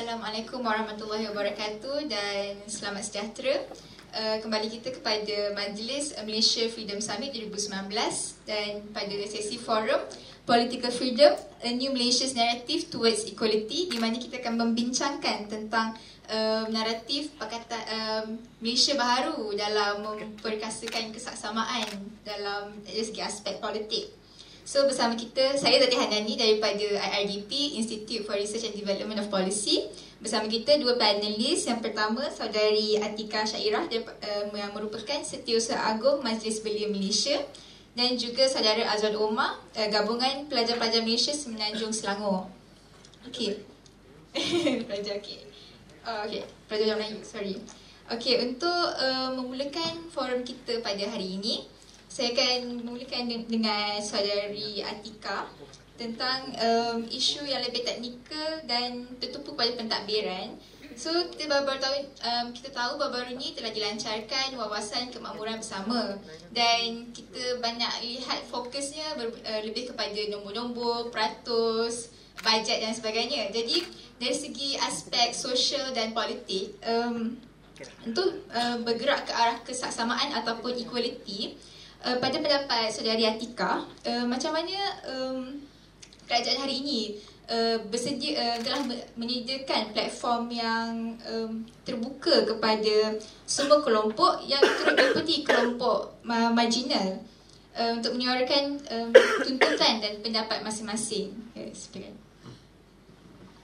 Assalamualaikum warahmatullahi wabarakatuh dan selamat sejahtera. Uh, kembali kita kepada Majlis Malaysia Freedom Summit 2019 dan pada sesi forum Political Freedom, A New Malaysia's Narrative Towards Equality di mana kita akan membincangkan tentang um, naratif Pakatan um, Malaysia baharu dalam memperkasakan kesaksamaan dalam dari segi aspek politik. So bersama kita, saya Zati Hanani daripada IRDP, Institute for Research and Development of Policy. Bersama kita dua panelis. Yang pertama, Saudari Atika Syairah yang merupakan Setiausaha Agung Majlis Belia Malaysia. Dan juga Saudara Azwan Omar, uh, Gabungan Pelajar-Pelajar Malaysia Semenanjung Selangor. Okey. pelajar, okey. Uh, okey, Pelajar Melayu, sorry. Okey, untuk uh, memulakan forum kita pada hari ini, saya akan memulakan dengan saudari Atika tentang um, isu yang lebih teknikal dan tertumpu pada pentadbiran. So kita baru-baru tahu um, kita tahu baru-baru ini telah dilancarkan wawasan kemakmuran bersama dan kita banyak lihat fokusnya ber, uh, lebih kepada nombor-nombor, peratus, bajet dan sebagainya. Jadi dari segi aspek sosial dan politik um, untuk uh, bergerak ke arah kesaksamaan ataupun equality uh, pada pendapat saudari Atika uh, macam mana um, kerajaan hari ini uh, bersedia uh, telah menyediakan platform yang um, terbuka kepada semua kelompok yang meliputi kelompok marginal uh, untuk menyuarakan um, tuntutan dan pendapat masing-masing. Yes, Terima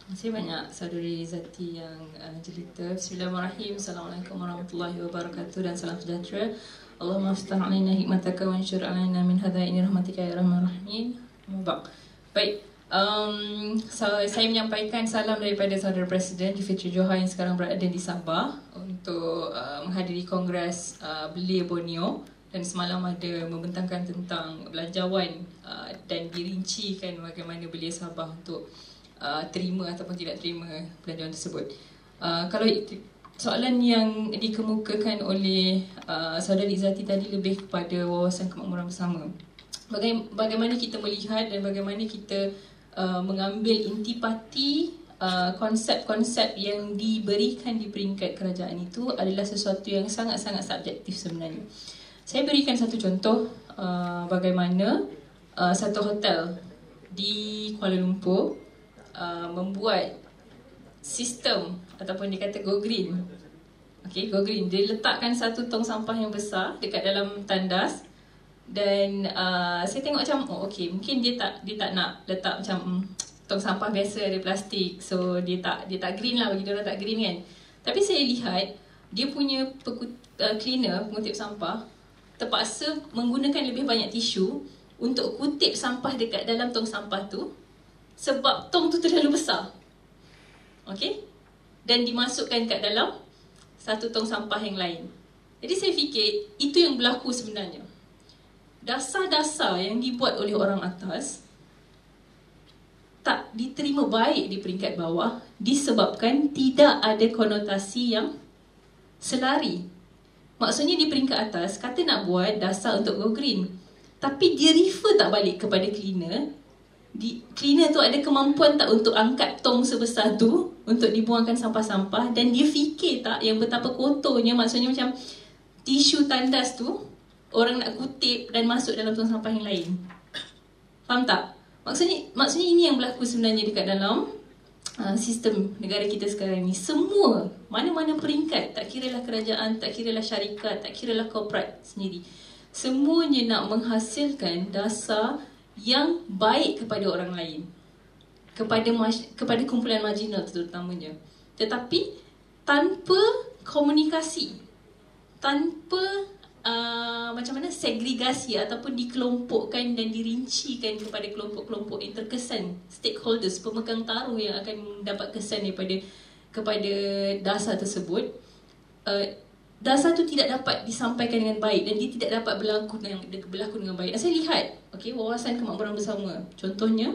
kasih banyak saudari Zati yang uh, cerita. Bismillahirrahmanirrahim. Assalamualaikum warahmatullahi wabarakatuh dan salam sejahtera. Allahumma aftah alaina hikmataka wa ansyur alaina min hadaini rahmatika ya rahman rahim. Baik. Um, so, saya menyampaikan salam daripada saudara Presiden Fitri Johar yang sekarang berada di Sabah untuk uh, menghadiri Kongres uh, Belia Borneo dan semalam ada membentangkan tentang belanjawan uh, dan dirincikan bagaimana Belia Sabah untuk uh, terima ataupun tidak terima belanjawan tersebut. Uh, kalau soalan yang dikemukakan oleh uh, saudari Zati tadi lebih kepada wawasan kemakmuran bersama. Bagaimana kita melihat dan bagaimana kita uh, mengambil intipati uh, konsep-konsep yang diberikan di peringkat kerajaan itu adalah sesuatu yang sangat-sangat subjektif sebenarnya. Saya berikan satu contoh uh, bagaimana uh, satu hotel di Kuala Lumpur uh, membuat sistem ataupun dikata go green. Okay, go green. Dia letakkan satu tong sampah yang besar dekat dalam tandas dan uh, saya tengok macam oh okay, mungkin dia tak dia tak nak letak macam mm, tong sampah biasa ada plastik. So dia tak dia tak green lah bagi dia tak green kan. Tapi saya lihat dia punya pekut, uh, cleaner pengutip sampah terpaksa menggunakan lebih banyak tisu untuk kutip sampah dekat dalam tong sampah tu sebab tong tu terlalu besar. Okay? Dan dimasukkan kat dalam satu tong sampah yang lain. Jadi saya fikir itu yang berlaku sebenarnya. Dasar-dasar yang dibuat oleh orang atas tak diterima baik di peringkat bawah disebabkan tidak ada konotasi yang selari. Maksudnya di peringkat atas kata nak buat dasar untuk go green. Tapi dia refer tak balik kepada cleaner di cleaner tu ada kemampuan tak untuk angkat tong sebesar tu untuk dibuangkan sampah-sampah dan dia fikir tak yang betapa kotornya maksudnya macam tisu tandas tu orang nak kutip dan masuk dalam tong sampah yang lain. Faham tak? Maksudnya maksudnya ini yang berlaku sebenarnya dekat dalam uh, sistem negara kita sekarang ni. Semua mana-mana peringkat tak kira lah kerajaan, tak kira lah syarikat, tak kira lah korporat sendiri. Semuanya nak menghasilkan dasar yang baik kepada orang lain. Kepada kepada kumpulan marginal terutamanya. Tetapi tanpa komunikasi tanpa uh, macam mana segregasi ataupun dikelompokkan dan dirincikan kepada kelompok-kelompok yang terkesan stakeholders pemegang taruh yang akan mendapat kesan daripada kepada dasar tersebut uh, dasar tu tidak dapat disampaikan dengan baik dan dia tidak dapat berlaku dengan berlaku dengan baik. Dan saya lihat, okey, wawasan kemakmuran bersama. Contohnya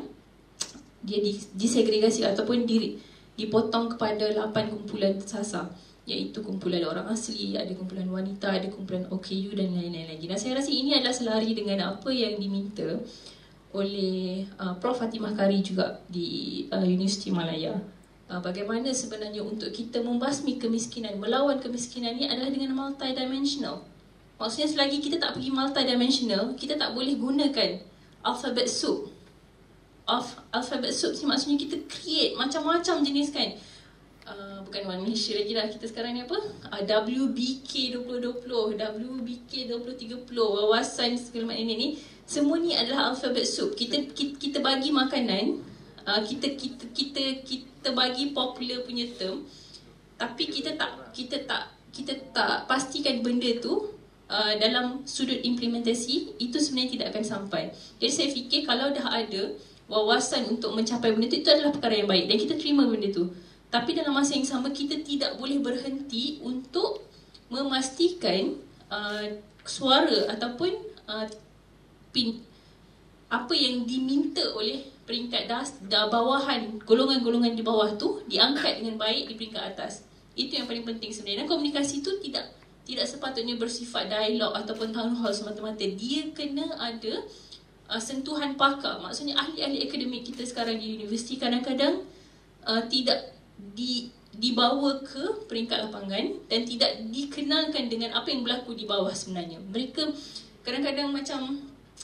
dia disegregasi ataupun diri dipotong kepada 8 kumpulan tersasar iaitu kumpulan orang asli, ada kumpulan wanita, ada kumpulan OKU dan lain-lain lagi. Dan saya rasa ini adalah selari dengan apa yang diminta oleh uh, Prof Fatimah Kari juga di uh, Universiti Malaya bagaimana sebenarnya untuk kita membasmi kemiskinan, melawan kemiskinan ni adalah dengan multidimensional. Maksudnya selagi kita tak pergi multidimensional, kita tak boleh gunakan alphabet soup. Of alphabet soup ni maksudnya kita create macam-macam jenis kan. Uh, bukan Malaysia lagi lah kita sekarang ni apa uh, WBK 2020 WBK 2030 wawasan segala macam ini ni semua ni adalah alphabet soup kita kita, kita bagi makanan uh, kita kita kita kita bagi popular punya term tapi kita tak kita tak kita tak pastikan benda tu uh, dalam sudut implementasi itu sebenarnya tidak akan sampai. Jadi saya fikir kalau dah ada wawasan untuk mencapai benda tu itu adalah perkara yang baik dan kita terima benda tu. Tapi dalam masa yang sama kita tidak boleh berhenti untuk memastikan uh, suara ataupun uh, pin, apa yang diminta oleh peringkat das, da, bawahan, golongan-golongan di bawah tu diangkat dengan baik di peringkat atas. Itu yang paling penting sebenarnya. Dan komunikasi tu tidak tidak sepatutnya bersifat dialog ataupun town hall semata-mata. Dia kena ada uh, sentuhan pakar. Maksudnya ahli-ahli akademik kita sekarang di universiti kadang-kadang uh, tidak di dibawa ke peringkat lapangan dan tidak dikenalkan dengan apa yang berlaku di bawah sebenarnya. Mereka kadang-kadang macam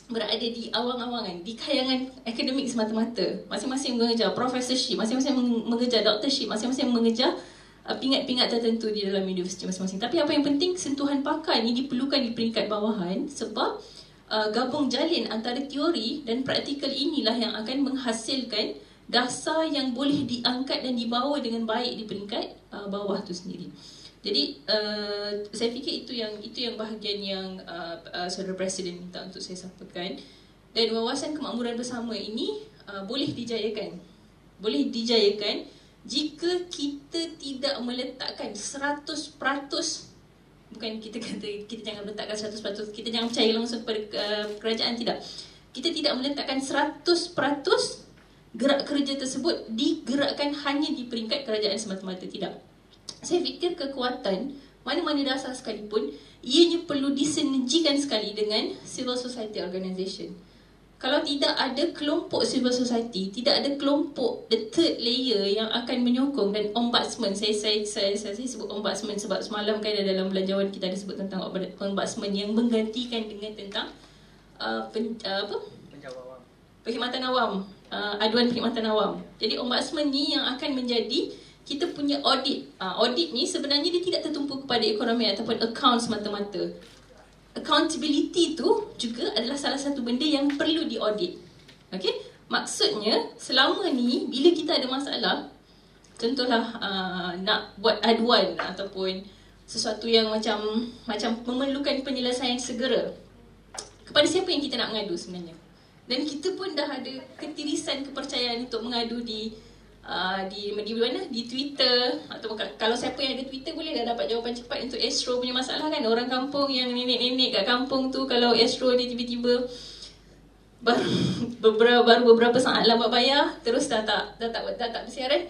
berada di awang-awangan, di kayangan akademik semata-mata. Masing-masing mengejar professorship, masing-masing mengejar doctorship, masing-masing mengejar uh, pingat-pingat tertentu di dalam universiti masing-masing. Tapi apa yang penting, sentuhan pakar ini diperlukan di peringkat bawahan sebab uh, gabung jalin antara teori dan praktikal inilah yang akan menghasilkan dasar yang boleh diangkat dan dibawa dengan baik di peringkat uh, bawah tu sendiri. Jadi uh, saya fikir itu yang itu yang bahagian yang uh, uh, saudara presiden minta untuk saya sampaikan dan wawasan kemakmuran bersama ini uh, boleh dijayakan. Boleh dijayakan jika kita tidak meletakkan 100% bukan kita kata kita jangan letakkan 100% kita jangan percaya langsung kepada uh, kerajaan tidak. Kita tidak meletakkan 100% gerak kerja tersebut digerakkan hanya di peringkat kerajaan semata-mata tidak. Saya fikir kekuatan mana-mana dasar sekalipun ianya perlu disinergikan sekali dengan civil society organisation. Kalau tidak ada kelompok civil society, tidak ada kelompok the third layer yang akan menyokong dan ombudsman saya saya saya, saya, saya sebut ombudsman sebab semalam kan dalam belanjawan kita ada sebut tentang ombudsman yang menggantikan dengan tentang uh, pen, uh, apa? Penjawab Perkhidmatan awam uh, aduan perkhidmatan awam. Jadi ombudsman ni yang akan menjadi kita punya audit. Uh, audit ni sebenarnya dia tidak tertumpu kepada ekonomi ataupun account semata-mata. Accountability tu juga adalah salah satu benda yang perlu diaudit. Okay? Maksudnya selama ni bila kita ada masalah contohlah uh, nak buat aduan ataupun sesuatu yang macam macam memerlukan penyelesaian segera kepada siapa yang kita nak mengadu sebenarnya dan kita pun dah ada ketirisan kepercayaan untuk mengadu di uh, di di mana? Di Twitter. Atau kalau siapa yang ada Twitter boleh dah dapat jawapan cepat. Untuk Astro punya masalah kan orang kampung yang nenek-nenek kat kampung tu kalau Astro dia tiba-tiba baru beberapa baru beberapa saat lambat bayar terus dah tak dah tak dah tak bersiaran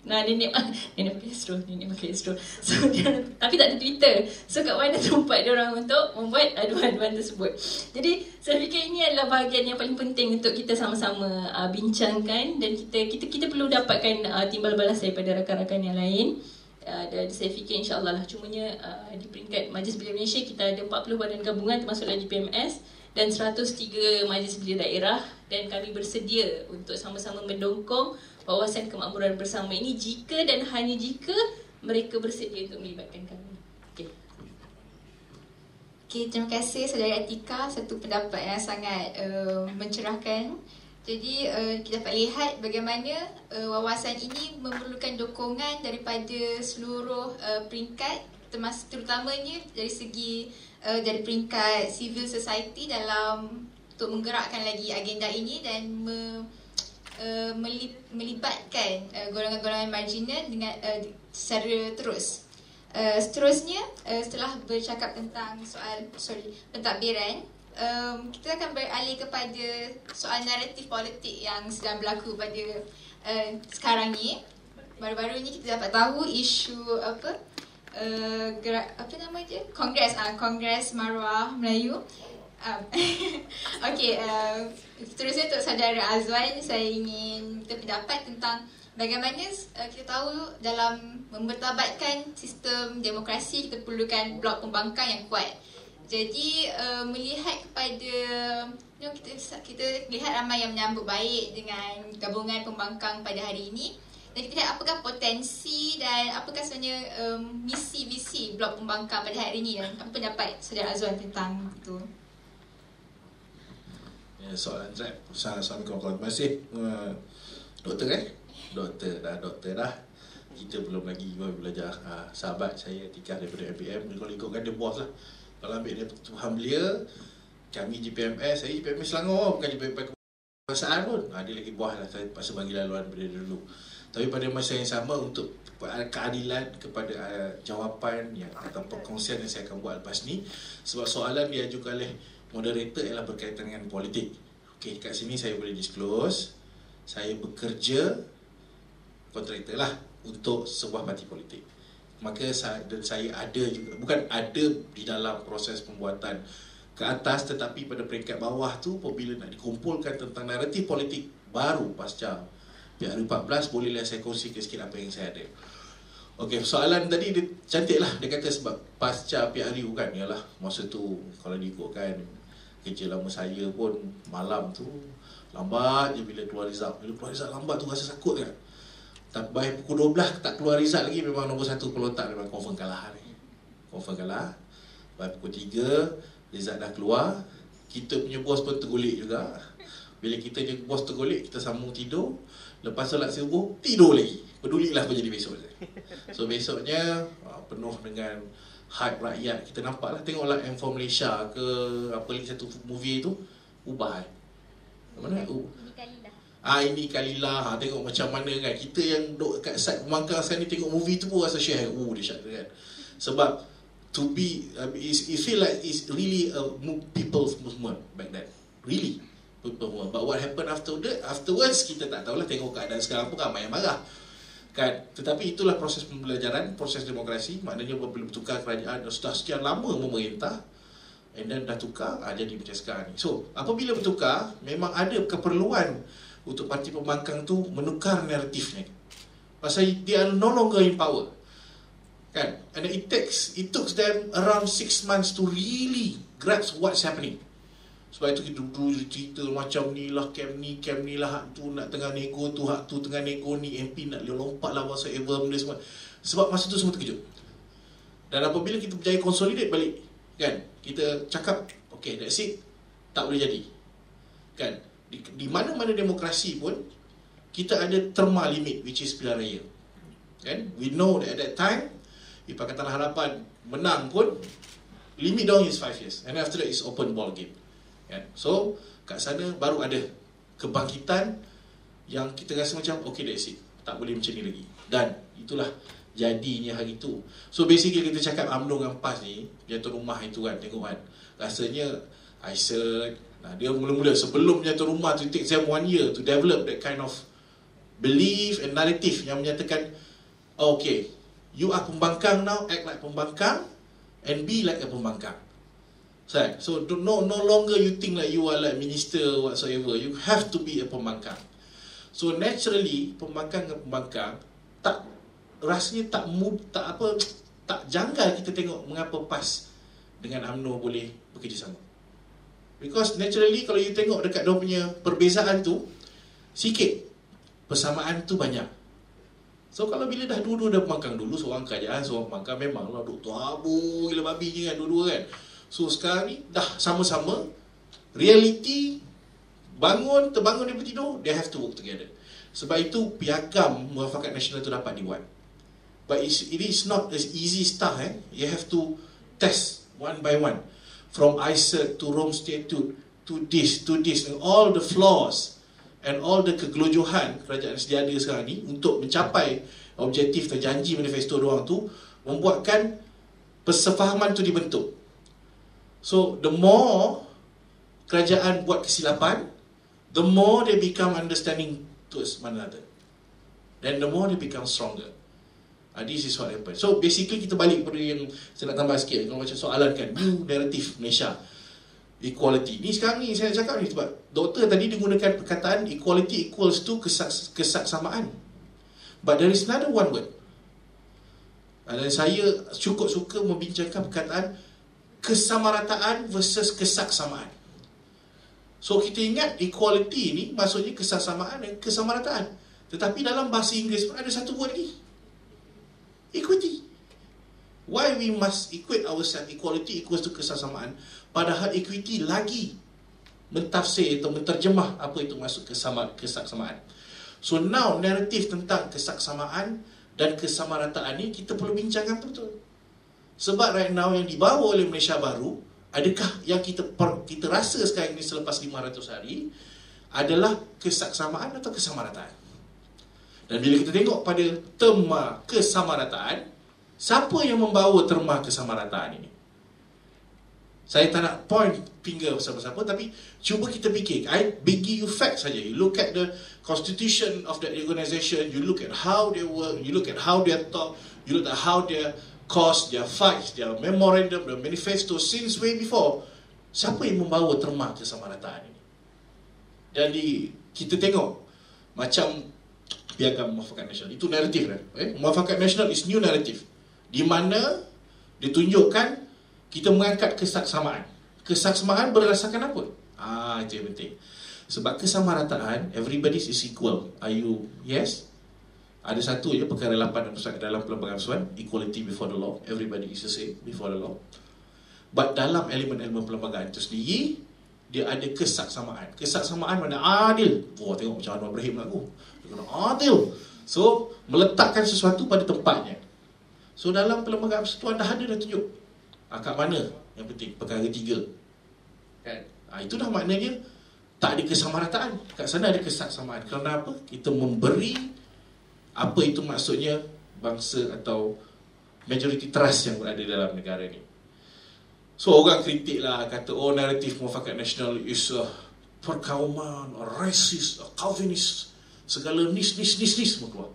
Nah, nenek nenek pakai Astro, nenek pakai Astro. So dia tapi tak ada Twitter. So kat mana tempat dia orang untuk membuat aduan-aduan tersebut. Jadi saya fikir ini adalah bahagian yang paling penting untuk kita sama-sama uh, bincangkan dan kita kita kita perlu dapatkan uh, timbal balas daripada rakan-rakan yang lain. Uh, dan saya fikir insyaAllah lah cumanya uh, di peringkat Majlis Belia Malaysia kita ada 40 badan gabungan termasuk lagi PMS dan 103 Majlis Belia Daerah dan kami bersedia untuk sama-sama mendongkong wawasan kemakmuran bersama ini jika dan hanya jika mereka bersedia untuk melibatkan kami. Okey, terima kasih saudara Atika satu pendapat yang sangat uh, mencerahkan. Jadi uh, kita dapat lihat bagaimana uh, wawasan ini memerlukan dokongan daripada seluruh uh, peringkat termasuk terutamanya dari segi uh, dari peringkat civil society dalam untuk menggerakkan lagi agenda ini dan me, uh, melibatkan uh, golongan-golongan marginal dengan uh, secara terus. Uh, seterusnya uh, setelah bercakap tentang soal sorry pentadbiran um, kita akan beralih kepada soal naratif politik yang sedang berlaku pada uh, sekarang ni. Baru-baru ni kita dapat tahu isu apa uh, gerak apa nama dia? Kongres ah uh, kongres marwah Melayu um, Okay, uh, seterusnya untuk saudara Azwan Saya ingin minta pendapat tentang bagaimana uh, kita tahu dalam mempertabatkan sistem demokrasi kita perlukan blok pembangkang yang kuat. Jadi uh, melihat kepada you know, kita kita lihat ramai yang menyambut baik dengan gabungan pembangkang pada hari ini. Dan kita lihat apakah potensi dan apakah sebenarnya um, misi visi blok pembangkang pada hari ini apa pendapat Saudara Azwan tentang itu? Soalan saya. Assalamualaikum warahmatullahi. Uh, doktor eh? Doktor dah, doktor dah. Kita belum lagi belajar. Uh, sahabat saya Tika daripada MPM. Kalau ikutkan dia bos lah. Kalau ambil dia Tuhan belia, kami GPMS, saya GPMS Selangor bukan GPMS Kebangsaan pun. Ha, dia lagi buah lah, saya pasal bagi laluan daripada dulu. Tapi pada masa yang sama untuk keadilan kepada uh, jawapan yang atau perkongsian yang saya akan buat lepas ni sebab soalan dia juga oleh moderator ialah berkaitan dengan politik. Okey, kat sini saya boleh disclose saya bekerja kontraktor lah untuk sebuah parti politik. Maka saya, saya ada juga bukan ada di dalam proses pembuatan ke atas tetapi pada peringkat bawah tu apabila nak dikumpulkan tentang naratif politik baru pasca PR14 bolehlah saya kongsikan sikit apa yang saya ada. Okey, soalan tadi dia cantik lah. Dia kata sebab pasca PRU kan, ialah masa tu kalau diikutkan kerja lama saya pun malam tu lambat je bila keluar result. Bila keluar result lambat tu rasa sakut kan. Tak baik pukul 12 tak keluar result lagi memang nombor satu pelontar memang confirm kalah ni. Confirm kalah. Baik pukul 3 result dah keluar. Kita punya bos pun tergulik juga. Bila kita je bos tergulik, kita sambung tidur. Lepas solat subuh, tidur lagi. Pedulilah apa jadi besok. So besoknya, ah, penuh dengan hype rakyat. Kita nampak lah, tengoklah M4 Malaysia ke apa lagi satu movie tu. Ubah eh. Mana? Uh. Ah ini kalilah ha, tengok macam mana kan kita yang duk kat side pemangkang sekarang ni tengok movie tu pun rasa share oh dia syat kan sebab to be uh, it feel like it's really a people's movement back then really perform. But what happened after that? Afterwards kita tak tahulah tengok keadaan sekarang pun ramai yang marah. Kan? Tetapi itulah proses pembelajaran, proses demokrasi. Maknanya bila bertukar kerajaan sudah sekian lama memerintah and then dah tukar ah, jadi macam sekarang ni. So, apabila bertukar, memang ada keperluan untuk parti pembangkang tu menukar naratifnya. Pasal dia are no longer in power. Kan? And it takes it took them around six months to really grasp what's happening. Sebab itu kita dulu cerita macam ni lah, camp ni, camp ni lah, hak tu nak tengah nego tu, hak tu tengah nego ni, MP nak lompat lah whatsoever benda semua. Sebab masa tu semua terkejut. Dan apabila kita berjaya consolidate balik, kan, kita cakap, okay, that's it, tak boleh jadi. Kan, di, di mana-mana demokrasi pun, kita ada terma limit, which is pilihan raya. Kan, we know that at that time, if Pakatan Harapan menang pun, limit down is 5 years. And after that, it's open ball game kan? So kat sana baru ada kebangkitan yang kita rasa macam okay that's it. Tak boleh macam ni lagi. Dan itulah jadinya hari tu. So basically kita cakap UMNO dengan PAS ni jatuh rumah itu kan tengok kan. Rasanya I said nah, dia mula-mula sebelum jatuh rumah tu take them one year to develop that kind of belief and narrative yang menyatakan oh, okay you are pembangkang now act like pembangkang and be like a pembangkang Right? So do, no no longer you think like you are like minister whatsoever. You have to be a pembangkang. So naturally pembangkang dengan pembangkang tak rasanya tak move, tak apa tak janggal kita tengok mengapa PAS dengan AMNO boleh bekerjasama. Because naturally kalau you tengok dekat dia punya perbezaan tu sikit persamaan tu banyak. So kalau bila dah dua-dua dah pembangkang dulu seorang kerajaan seorang pembangkang memanglah duk tu abu gila babi je kan dua-dua kan. So sekarang ni dah sama-sama reality bangun terbangun daripada tidur they have to work together. Sebab itu piagam muafakat nasional itu dapat dibuat. But it is not as easy stuff eh. You have to test one by one from ICER to Rome Statute to this to this and all the flaws and all the kegelojohan kerajaan sedia ada sekarang ni untuk mencapai objektif terjanji manifesto doang tu membuatkan persefahaman tu dibentuk So the more kerajaan buat kesilapan, the more they become understanding towards one another. Then the more they become stronger. Uh, this is what happen. So basically kita balik pada yang saya nak tambah sikit. Kalau macam soalan kan, new narrative Malaysia. Equality. Ni sekarang ni saya cakap ni sebab doktor tadi dia gunakan perkataan equality equals to kesaksamaan. But there is another one word. Dan saya cukup suka membincangkan perkataan kesamarataan versus kesaksamaan. So kita ingat equality ni maksudnya kesaksamaan dan kesamarataan. Tetapi dalam bahasa Inggeris pun ada satu word lagi. Equity. Why we must equate ourselves equality equals to kesamaan padahal equity lagi mentafsir atau menterjemah apa itu maksud kesama, kesaksamaan. So now narrative tentang kesaksamaan dan kesamarataan ni kita perlu bincangkan betul. Sebab right now yang dibawa oleh Malaysia baru adakah yang kita per, kita rasa sekarang ini selepas 500 hari adalah kesaksamaan atau kesamarataan. Dan bila kita tengok pada tema kesamarataan, Siapa yang membawa terma kesamarataan ini? Saya tak nak point finger siapa-siapa tapi cuba kita fikir. I bagi you fact saja. You look at the constitution of the organisation, you look at how they work, you look at how they talk, you look at how their cause, their fights, their memorandum, their manifesto since way before. Siapa yang membawa terma kesamarataan ini? Dan di, kita tengok macam piagam muafakat nasional. Itu naratif kan? Eh? Muafakat nasional is new narrative di mana ditunjukkan kita mengangkat kesaksamaan. Kesaksamaan berdasarkan apa? Ah, itu yang penting. Sebab kesamarataan, everybody is equal. Are you yes? Ada satu je perkara 8 dan pusat dalam pelbagai suan, equality before the law. Everybody is the same before the law. But dalam elemen-elemen pelbagai itu sendiri, dia ada kesaksamaan. Kesaksamaan mana adil. Wah, tengok macam Anwar Ibrahim aku. Dia kena adil. So, meletakkan sesuatu pada tempatnya. So dalam perlembagaan persatuan dah ada dah tunjuk ha, Kat mana yang penting Perkara tiga kan? ha, Itu dah maknanya Tak ada kesamarataan Kat sana ada kesaksamaan Kerana apa? Kita memberi Apa itu maksudnya Bangsa atau Majority trust yang berada dalam negara ni? So orang kritik lah Kata oh naratif mufakat nasional Is a perkauman A racist A Calvinist. Segala nis nis nis nis semua keluar.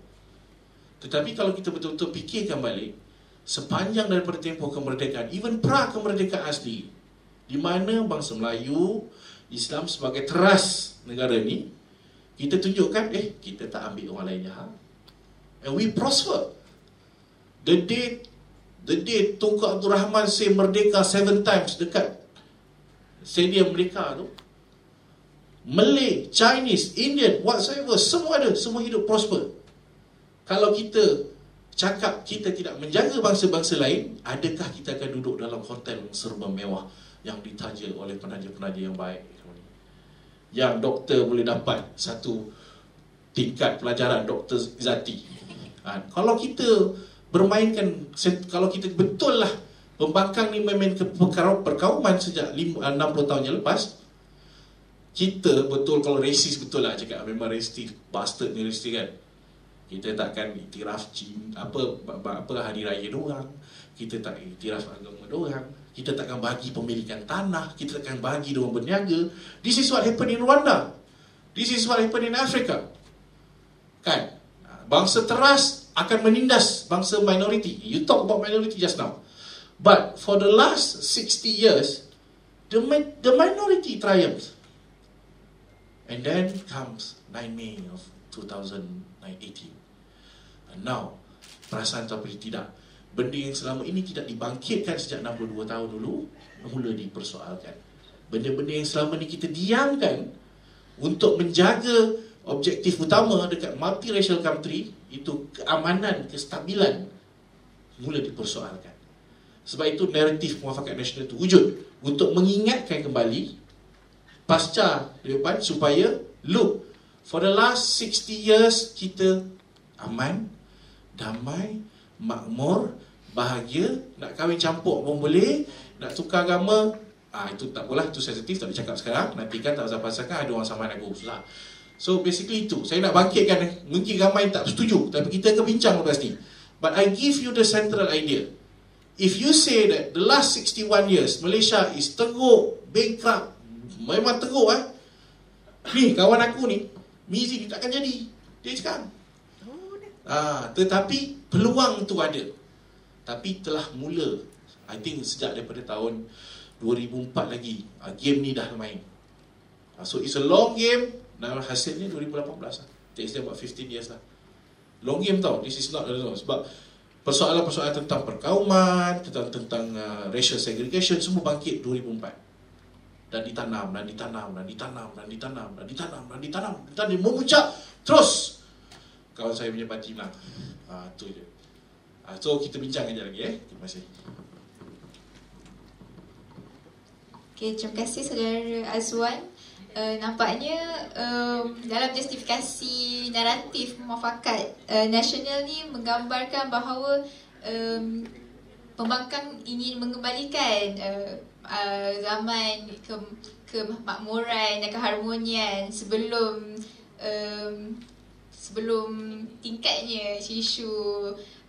Tetapi kalau kita betul-betul fikirkan balik, sepanjang daripada tempoh kemerdekaan, even pra kemerdekaan asli, di mana bangsa Melayu, Islam sebagai teras negara ni, kita tunjukkan, eh, kita tak ambil orang lain jahat. And we prosper. The day, the day Tunku Abdul Rahman say merdeka seven times dekat stadium mereka tu, Malay, Chinese, Indian, whatsoever, semua ada, semua hidup prosper kalau kita cakap kita tidak menjaga bangsa-bangsa lain, adakah kita akan duduk dalam hotel serba mewah yang ditaja oleh penaja-penaja yang baik? Yang doktor boleh dapat satu tingkat pelajaran doktor zati. Ha, kalau kita bermainkan, kalau kita betul lah pembangkang ni memain perkauman sejak 60 tahun yang lepas, kita betul kalau racist betul lah cakap memang racist bastard ni racist kan. Kita takkan iktiraf Cina, apa apa hari raya doang kita tak iktiraf agama doang kita takkan bagi pemilikan tanah. Kita takkan bagi doang berniaga. This is what happened in Rwanda. This is what happened in Africa. Kan bangsa teras akan menindas bangsa minority you talk about minority just now. But for the last 60 years the the minority triumphs. And then comes 9 May of 2018 now perasaan tapi tidak. Benda yang selama ini tidak dibangkitkan sejak 62 tahun dulu mula dipersoalkan. Benda-benda yang selama ini kita diamkan untuk menjaga objektif utama dekat multiracial country itu keamanan, kestabilan mula dipersoalkan. Sebab itu naratif muafakat nasional itu wujud untuk mengingatkan kembali pasca depan supaya look for the last 60 years kita aman damai, makmur, bahagia, nak kahwin campur pun boleh, nak tukar agama, ah itu tak boleh, itu sensitif, tak boleh cakap sekarang, nanti kan tak usah pasangkan ada orang sama aku, susah. So basically itu, saya nak bangkitkan, mungkin ramai tak setuju, tapi kita akan bincang lepas ni. But I give you the central idea. If you say that the last 61 years, Malaysia is teruk, bankrupt, memang teruk eh. Ni kawan aku ni, Mizi ni takkan jadi. Dia cakap, Ah, tetapi peluang itu ada. Tapi telah mula. I think sejak daripada tahun 2004 lagi uh, game ni dah main. Uh, so it's a long game dan hasilnya 2018 lah. Takes them about 15 years lah. Long game tau. This is not no, sebab persoalan-persoalan tentang perkauman, tentang tentang uh, racial segregation semua bangkit 2004 dan ditanam dan ditanam dan ditanam dan ditanam dan ditanam dan ditanam dan ditanam memuncak terus kawan saya punya parti menang. Ah tu je. Ah so kita bincang kejap lagi eh. Terima kasih. Okay, terima kasih saudara Azwan. Uh, nampaknya um, dalam justifikasi naratif muafakat uh, nasional ni menggambarkan bahawa um, pembangkang ingin mengembalikan uh, uh, zaman ke kemakmuran dan keharmonian sebelum um, sebelum tingkatnya isu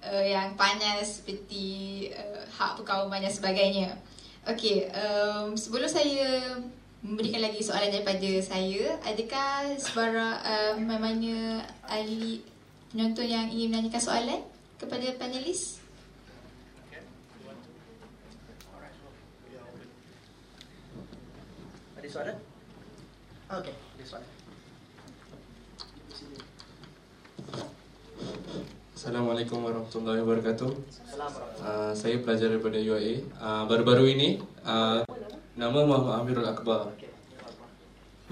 uh, yang panas seperti uh, hak perkauman dan sebagainya. Okey, um, sebelum saya memberikan lagi soalan daripada saya. Adakah sebara uh, mana ahli penonton yang ingin menanyakan soalan kepada panelis? Ada soalan? Okey, ada soalan. Assalamualaikum warahmatullahi wabarakatuh. Uh, saya pelajar daripada UAE. Uh, baru-baru ini uh, nama Muhammad Amirul Akbar.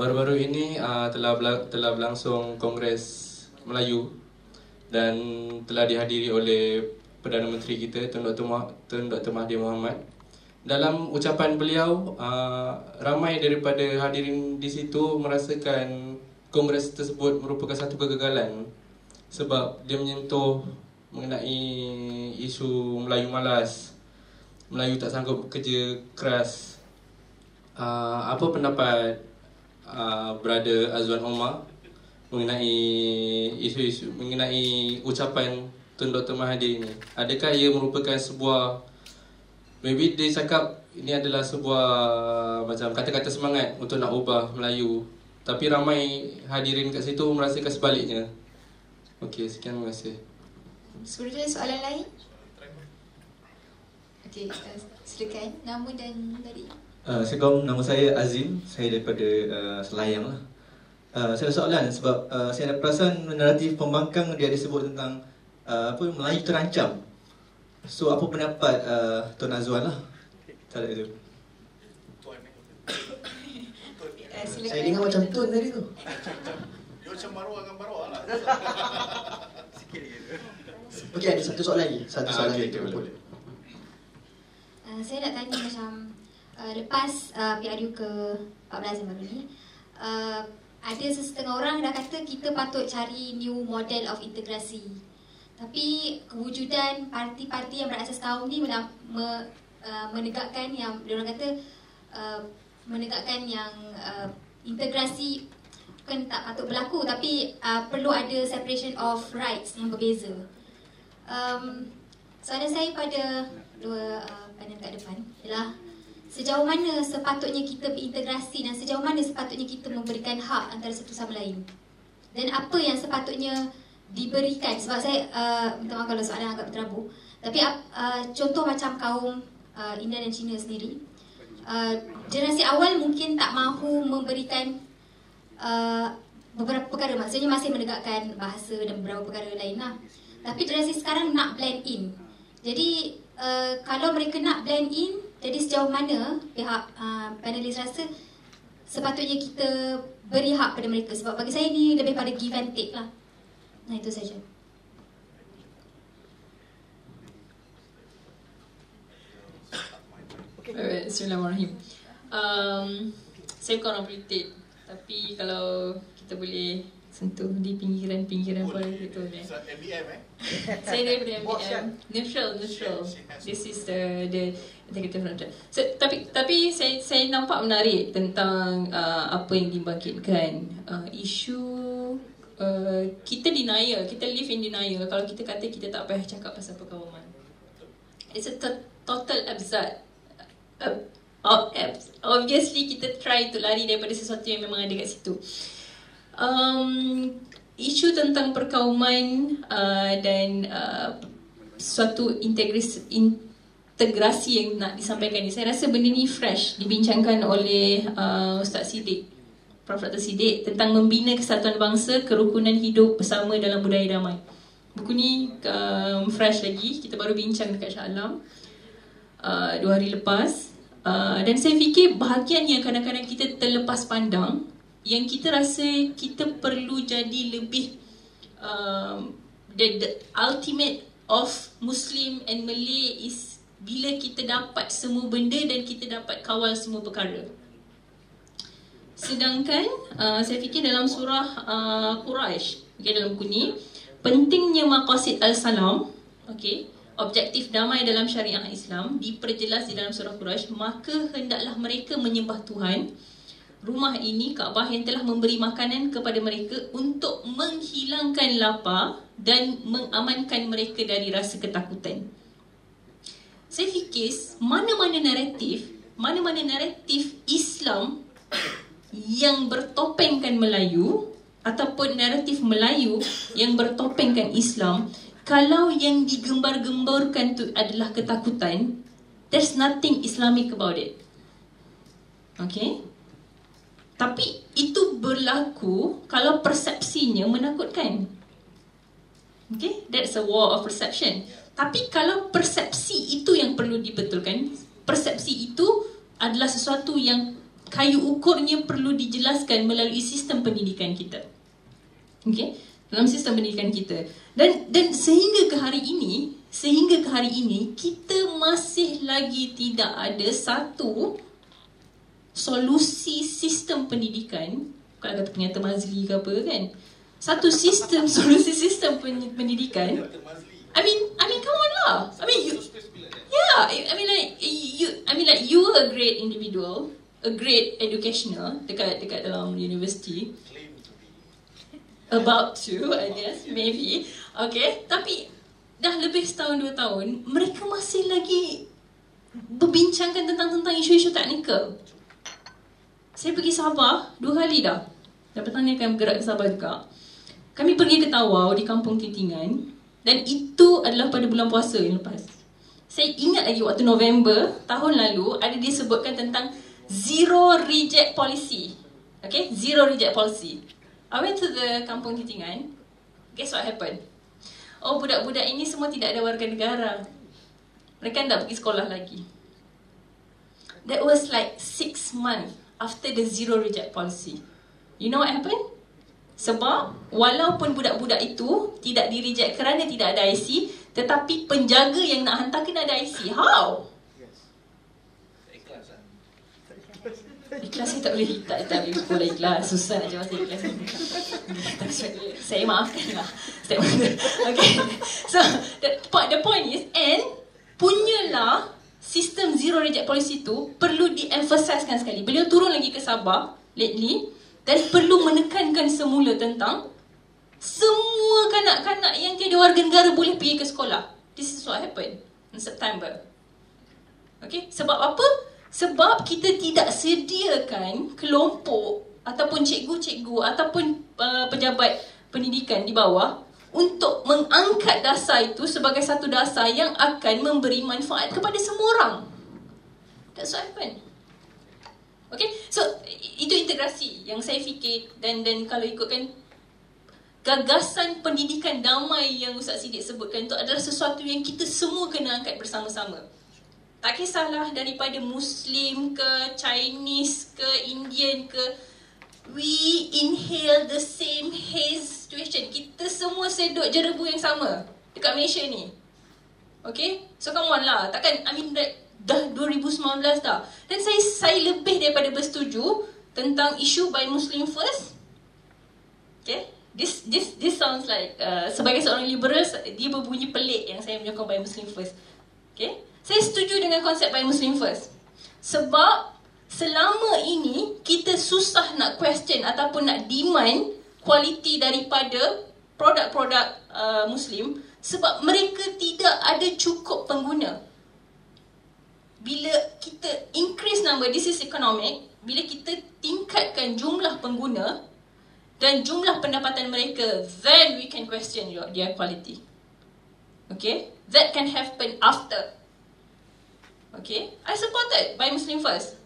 Baru-baru ini uh, telah telah berlangsung Kongres Melayu dan telah dihadiri oleh Perdana Menteri kita Tun Dr. Mah- Tun Dr. Mahathir Mohamad. Dalam ucapan beliau, uh, ramai daripada hadirin di situ merasakan kongres tersebut merupakan satu kegagalan sebab dia menyentuh mengenai isu Melayu malas, Melayu tak sanggup bekerja keras. Uh, apa pendapat uh, Brother Azwan Omar mengenai isu-isu mengenai ucapan Tun Dr. Mahathir ini? Adakah ia merupakan sebuah maybe dia cakap ini adalah sebuah macam kata-kata semangat untuk nak ubah Melayu tapi ramai hadirin kat situ merasakan sebaliknya. Okey, sekian terima kasih. Ada soalan lain? Okey, uh, silakan nama dan dari. Uh, Assalamualaikum, nama saya Azim, saya daripada uh, Selayang lah. Uh, saya ada soalan sebab uh, saya ada perasan naratif pembangkang dia ada sebut tentang uh, apa Melayu terancam. So apa pendapat uh, Tuan Azwan lah terhadap itu? Uh, silakan. Saya dengar macam tun tadi tu. Macam maruah dengan maruah lah. Okey, ada satu soalan lagi. Satu Ah, soalan lagi. okey, boleh, boleh. Uh, saya nak tanya macam uh, lepas uh, PRU ke 14 yang baru ni uh, ada sesetengah orang dah kata kita patut cari new model of integrasi tapi kewujudan parti-parti yang berasas kaum ni menam, me, uh, menegakkan yang dia orang kata uh, menegakkan yang uh, integrasi bukan tak patut berlaku tapi uh, perlu ada separation of rights yang berbeza. Um, soalan saya pada dua uh, panel kat depan ialah sejauh mana sepatutnya kita berintegrasi dan sejauh mana sepatutnya kita memberikan hak antara satu sama lain? Dan apa yang sepatutnya diberikan? Sebab saya uh, minta maaf kalau soalan agak berterabur tapi uh, contoh macam kaum uh, India dan Cina sendiri. Uh, generasi awal mungkin tak mahu memberikan uh, beberapa perkara. Maksudnya masih menegakkan bahasa dan beberapa perkara lain lah. Tapi generasi sekarang nak blend in. Jadi uh, kalau mereka nak blend in jadi sejauh mana pihak uh, panelis rasa sepatutnya kita beri hak pada mereka. Sebab bagi saya ni lebih pada give and take lah. Nah itu saja. Alright, Bismillahirrahmanirrahim. Um, saya bukan orang politik tapi kalau kita boleh sentuh di pinggiran-pinggiran politik tu ni. MBM eh? Saya daripada Bos, kan? MBM. Neutral, neutral. This is the the executive neutral. So, tapi tapi saya saya nampak menarik tentang uh, apa yang dibangkitkan uh, isu uh, kita denial, kita live in denial kalau kita kata kita tak payah cakap pasal perkawaman. It's a to- total absurd. Uh, obviously kita try to lari daripada sesuatu yang memang ada kat situ. Um, isu tentang perkauman uh, dan uh, suatu integris, integrasi yang nak disampaikan ni. Saya rasa benda ni fresh dibincangkan oleh uh, Ustaz Siddiq, Prof. Dr. Siddiq tentang membina kesatuan bangsa, kerukunan hidup bersama dalam budaya damai. buku ni um, fresh lagi. Kita baru bincang dekat Shah Alam uh, dua hari lepas. Uh, dan saya fikir bahagian yang kadang-kadang kita terlepas pandang yang kita rasa kita perlu jadi lebih um, the, the ultimate of Muslim and Malay is bila kita dapat semua benda dan kita dapat kawal semua perkara. Sedangkan uh, saya fikir dalam surah uh, Quraisy, okay, dalam buku ni, pentingnya maqasid al-salam, okay, objektif damai dalam syariah Islam diperjelas di dalam surah Quraisy, maka hendaklah mereka menyembah Tuhan rumah ini Kaabah yang telah memberi makanan kepada mereka untuk menghilangkan lapar dan mengamankan mereka dari rasa ketakutan. Saya fikir mana-mana naratif, mana-mana naratif Islam yang bertopengkan Melayu ataupun naratif Melayu yang bertopengkan Islam kalau yang digembar-gemborkan tu adalah ketakutan there's nothing Islamic about it. Okay? Tapi itu berlaku kalau persepsinya menakutkan. Okay? That's a war of perception. Tapi kalau persepsi itu yang perlu dibetulkan persepsi itu adalah sesuatu yang kayu ukurnya perlu dijelaskan melalui sistem pendidikan kita. Okey, dalam sistem pendidikan kita. Dan dan sehingga ke hari ini, sehingga ke hari ini kita masih lagi tidak ada satu solusi sistem pendidikan kalau kata penyata mazli ke apa kan. Satu sistem solusi sistem pendidikan. I mean, I mean come on lah. I mean you Yeah, I mean like you I mean like you are a great individual a great educational dekat dekat dalam university about to I guess maybe. Okay tapi dah lebih setahun dua tahun mereka masih lagi berbincangkan tentang tentang isu-isu teknikal. Saya pergi Sabah dua kali dah. Petang ni akan bergerak ke Sabah juga. Kami pergi ke Tawau di kampung Titingan dan itu adalah pada bulan puasa yang lepas. Saya ingat lagi waktu November tahun lalu ada disebutkan tentang zero reject policy. Okay, zero reject policy. I went to the kampung Kitingan. Guess what happened? Oh, budak-budak ini semua tidak ada warga negara. Mereka tidak pergi sekolah lagi. That was like six months after the zero reject policy. You know what happened? Sebab walaupun budak-budak itu tidak di reject kerana tidak ada IC, tetapi penjaga yang nak hantar kena ada IC. How? Ikhlas saya tak boleh tak, tak boleh boleh ikhlas susah nak jawab saya ikhlas saya maafkan lah. Okay. So the point the point is and punyalah sistem zero reject policy tu perlu di-emphasizekan sekali. Beliau turun lagi ke Sabah lately dan perlu menekankan semula tentang semua kanak-kanak yang tiada warga negara boleh pergi ke sekolah. This is what happened in September. Okay? Sebab apa sebab kita tidak sediakan kelompok ataupun cikgu-cikgu ataupun uh, pejabat pendidikan di bawah untuk mengangkat dasar itu sebagai satu dasar yang akan memberi manfaat kepada semua orang. That's what happened. Okay, so itu integrasi yang saya fikir dan dan kalau ikutkan gagasan pendidikan damai yang Ustaz Siddiq sebutkan itu adalah sesuatu yang kita semua kena angkat bersama-sama tak kisahlah daripada Muslim ke Chinese ke Indian ke. We inhale the same haze situation. Kita semua sedut jerebu yang sama dekat Malaysia ni. Okay? So come on lah. Takkan I mean that, Dah 2019 dah. Dan saya saya lebih daripada bersetuju Tentang isu by Muslim first. Okay? This this this sounds like uh, Sebagai seorang liberal Dia berbunyi pelik Yang saya menyokong by Muslim first. Okay saya setuju dengan konsep by Muslim first. Sebab selama ini kita susah nak question ataupun nak demand kualiti daripada produk-produk uh, Muslim sebab mereka tidak ada cukup pengguna. Bila kita increase number, this is economic, bila kita tingkatkan jumlah pengguna dan jumlah pendapatan mereka, then we can question your, their quality. Okay? That can happen after Okay, I supported by Muslim first.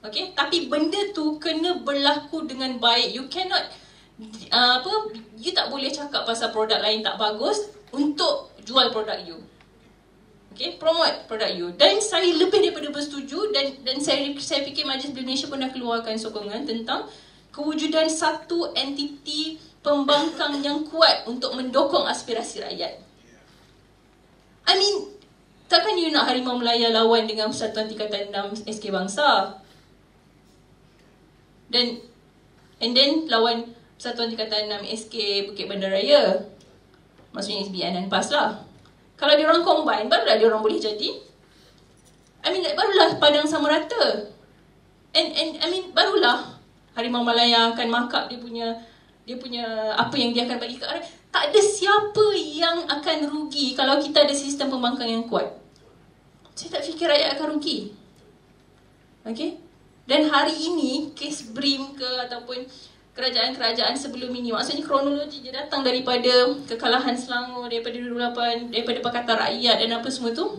Okay, tapi benda tu kena berlaku dengan baik. You cannot uh, apa you tak boleh cakap pasal produk lain tak bagus untuk jual produk you. Okay, promote produk you. Dan saya lebih daripada bersetuju dan dan saya saya fikir Majlis Malaysia pun dah keluarkan sokongan tentang kewujudan satu entiti pembangkang yang kuat untuk mendokong aspirasi rakyat. I mean, takkan you nak Harimau Melaya lawan dengan Persatuan Tingkatan 6 SK Bangsa? Dan and then lawan Persatuan Tingkatan 6 SK Bukit Bandaraya. Maksudnya SBN dan PAS lah. Kalau dia orang combine, barulah dia orang boleh jadi. I mean, like, barulah Padang sama rata. And, and I mean, barulah Harimau Malaya akan markup dia punya dia punya apa yang dia akan bagi ke orang. Tak ada siapa yang akan rugi kalau kita ada sistem pembangkang yang kuat. Saya tak fikir rakyat akan rugi. Okay? Dan hari ini, kes BRIM ke ataupun kerajaan-kerajaan sebelum ini. Maksudnya kronologi dia datang daripada kekalahan Selangor, daripada 2008, daripada Pakatan Rakyat dan apa semua tu.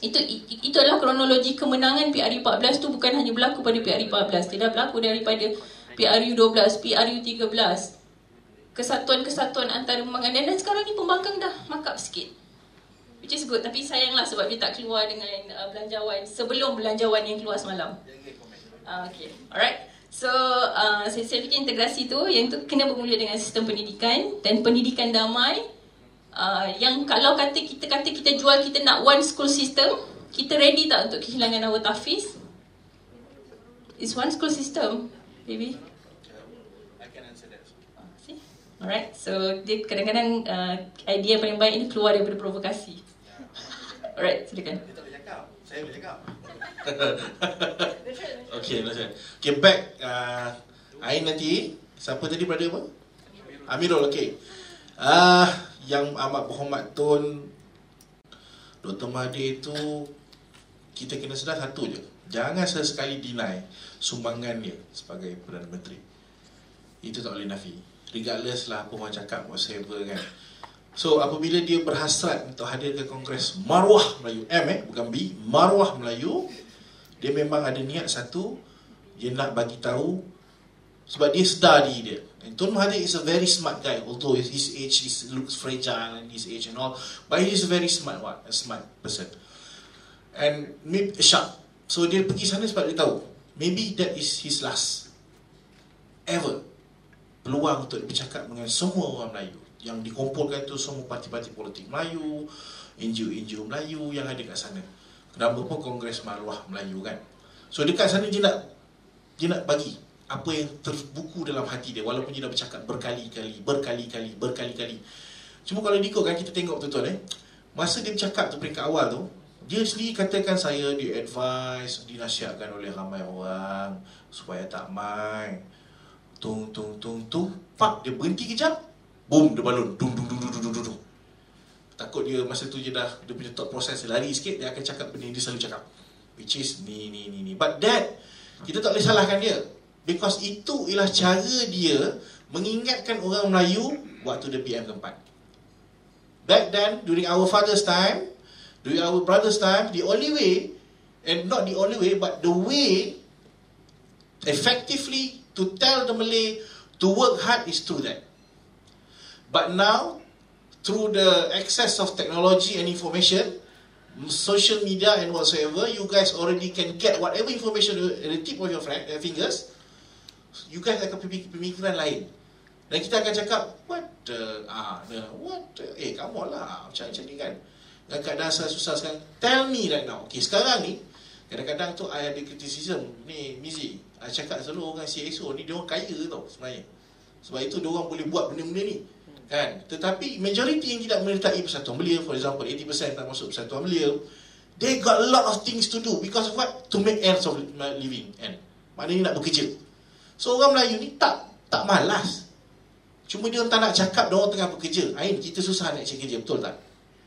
Itu itu adalah kronologi kemenangan PRU 14 tu bukan hanya berlaku pada PRU 14. Dia dah berlaku daripada PRU 12, PRU 13. Kesatuan-kesatuan antara pembangkang dan sekarang ni pembangkang dah markup sikit. Which is good tapi sayanglah sebab dia tak keluar dengan uh, belanjawan sebelum belanjawan yang keluar semalam. Uh, okay, alright. So, uh, saya, saya fikir integrasi tu yang tu kena bermula dengan sistem pendidikan dan pendidikan damai. Uh, yang kalau kata kita kata kita jual kita nak one school system, kita ready tak untuk kehilangan our tahfiz? It's one school system, baby. Alright, so dia kadang-kadang uh, idea yang paling baik ni keluar daripada provokasi. Alright, silakan. Dia tak boleh cakap. Saya boleh cakap. okay, okay. Okay, back. Uh, Ain nanti. Siapa tadi brother apa? Amirul, okay. Uh, yang amat berhormat Tun Dr. Mahathir itu kita kena sedar satu je. Jangan sesekali deny sumbangan dia sebagai Perdana Menteri. Itu tak boleh nafi. Regardless lah apa orang cakap whatsoever kan. So apabila dia berhasrat untuk hadir ke Kongres Marwah Melayu M eh bukan B, Marwah Melayu, dia memang ada niat satu dia nak bagi tahu sebab dia sedar diri dia. And Tun Mahathir is a very smart guy although his age is, looks fragile and his age and all but he is a very smart one, a smart person. And maybe sharp. So dia pergi sana sebab dia tahu maybe that is his last ever peluang untuk bercakap dengan semua orang Melayu yang dikumpulkan tu semua parti-parti politik Melayu, NGO-NGO Melayu yang ada kat sana. Kenapa pun Kongres Maruah Melayu kan. So dekat sana dia nak dia nak bagi apa yang terbuku dalam hati dia walaupun dia dah bercakap berkali-kali, berkali-kali, berkali-kali. Cuma kalau diikutkan kita tengok betul-betul eh. Masa dia bercakap tu peringkat awal tu, dia sendiri katakan saya di advise, dinasihatkan oleh ramai orang supaya tak main tung tung tung tung. Pak dia berhenti kejap. Boom dia balon. Dung dung dung dung dung dung dung. Takut dia masa tu je dah dia punya thought process lari sikit dia akan cakap benda yang dia selalu cakap. Which is ni ni ni ni. But that kita tak boleh salahkan dia. Because itu ialah cara dia mengingatkan orang Melayu waktu dia PM keempat. Back then during our father's time during our brother's time the only way and not the only way but the way effectively to tell the Malay to work hard is through that. But now, through the access of technology and information, social media and whatsoever, you guys already can get whatever information at the tip of your fingers. You guys akan pemikiran lain. Dan kita akan cakap, what the, ah, the, what the, eh, kamu lah, macam-macam ni kan. Dan keadaan susah sekarang, tell me right now. Okay, sekarang ni, kadang-kadang tu I ada criticism, ni, Mizi, I cakap selalu orang CXO ni, dia orang kaya tau sebenarnya. Sebab itu dia orang boleh buat benda-benda ni. Kan? Tetapi majoriti yang tidak menyertai Persatuan Belia, for example, 80% tak masuk Persatuan Belia, they got a lot of things to do because of what? To make ends of living. Kan? Maknanya nak bekerja. So orang Melayu ni tak tak malas. Cuma dia tak nak cakap dia orang tengah bekerja. Ain, kita susah nak cari kerja, betul tak?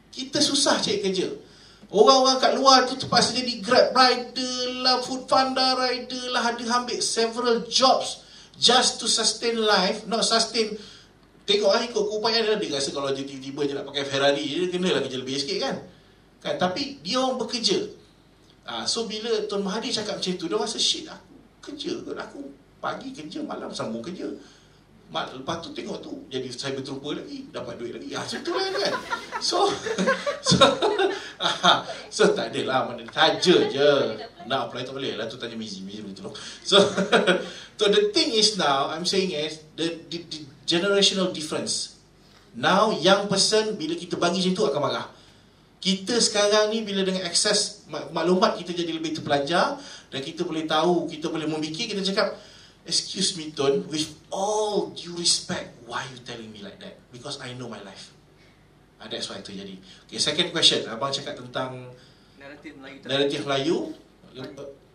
Kita susah cari kerja. Orang-orang kat luar tu terpaksa jadi grab rider lah, food panda rider lah, ada ambil several jobs just to sustain life, not sustain Tengok lah ikut keupayaan dia, dia rasa kalau dia tiba-tiba je nak pakai Ferrari, dia kena lah kerja lebih sikit kan. kan? Tapi dia orang bekerja. Ha, so bila Tuan Mahathir cakap macam tu, dia rasa shit lah. Kerja ke? Aku pagi kerja, malam sambung kerja Mak, lepas tu tengok tu jadi cyber trooper lagi dapat duit lagi. Ah macam tu lah kan. So so, so tak adalah mana saja je. Nak apply tak boleh lah tu tanya Mizi. Mizi boleh tolong. So so the thing is now I'm saying is the, the, the generational difference. Now young person bila kita bagi macam tu akan marah. Kita sekarang ni bila dengan akses mak- maklumat kita jadi lebih terpelajar dan kita boleh tahu kita boleh memikir kita cakap Excuse me, Tun, with all due respect, why you telling me like that? Because I know my life. Ah, that's why itu jadi. Okay, second question. Abang cakap tentang Naratif Melayu naratif Melayu.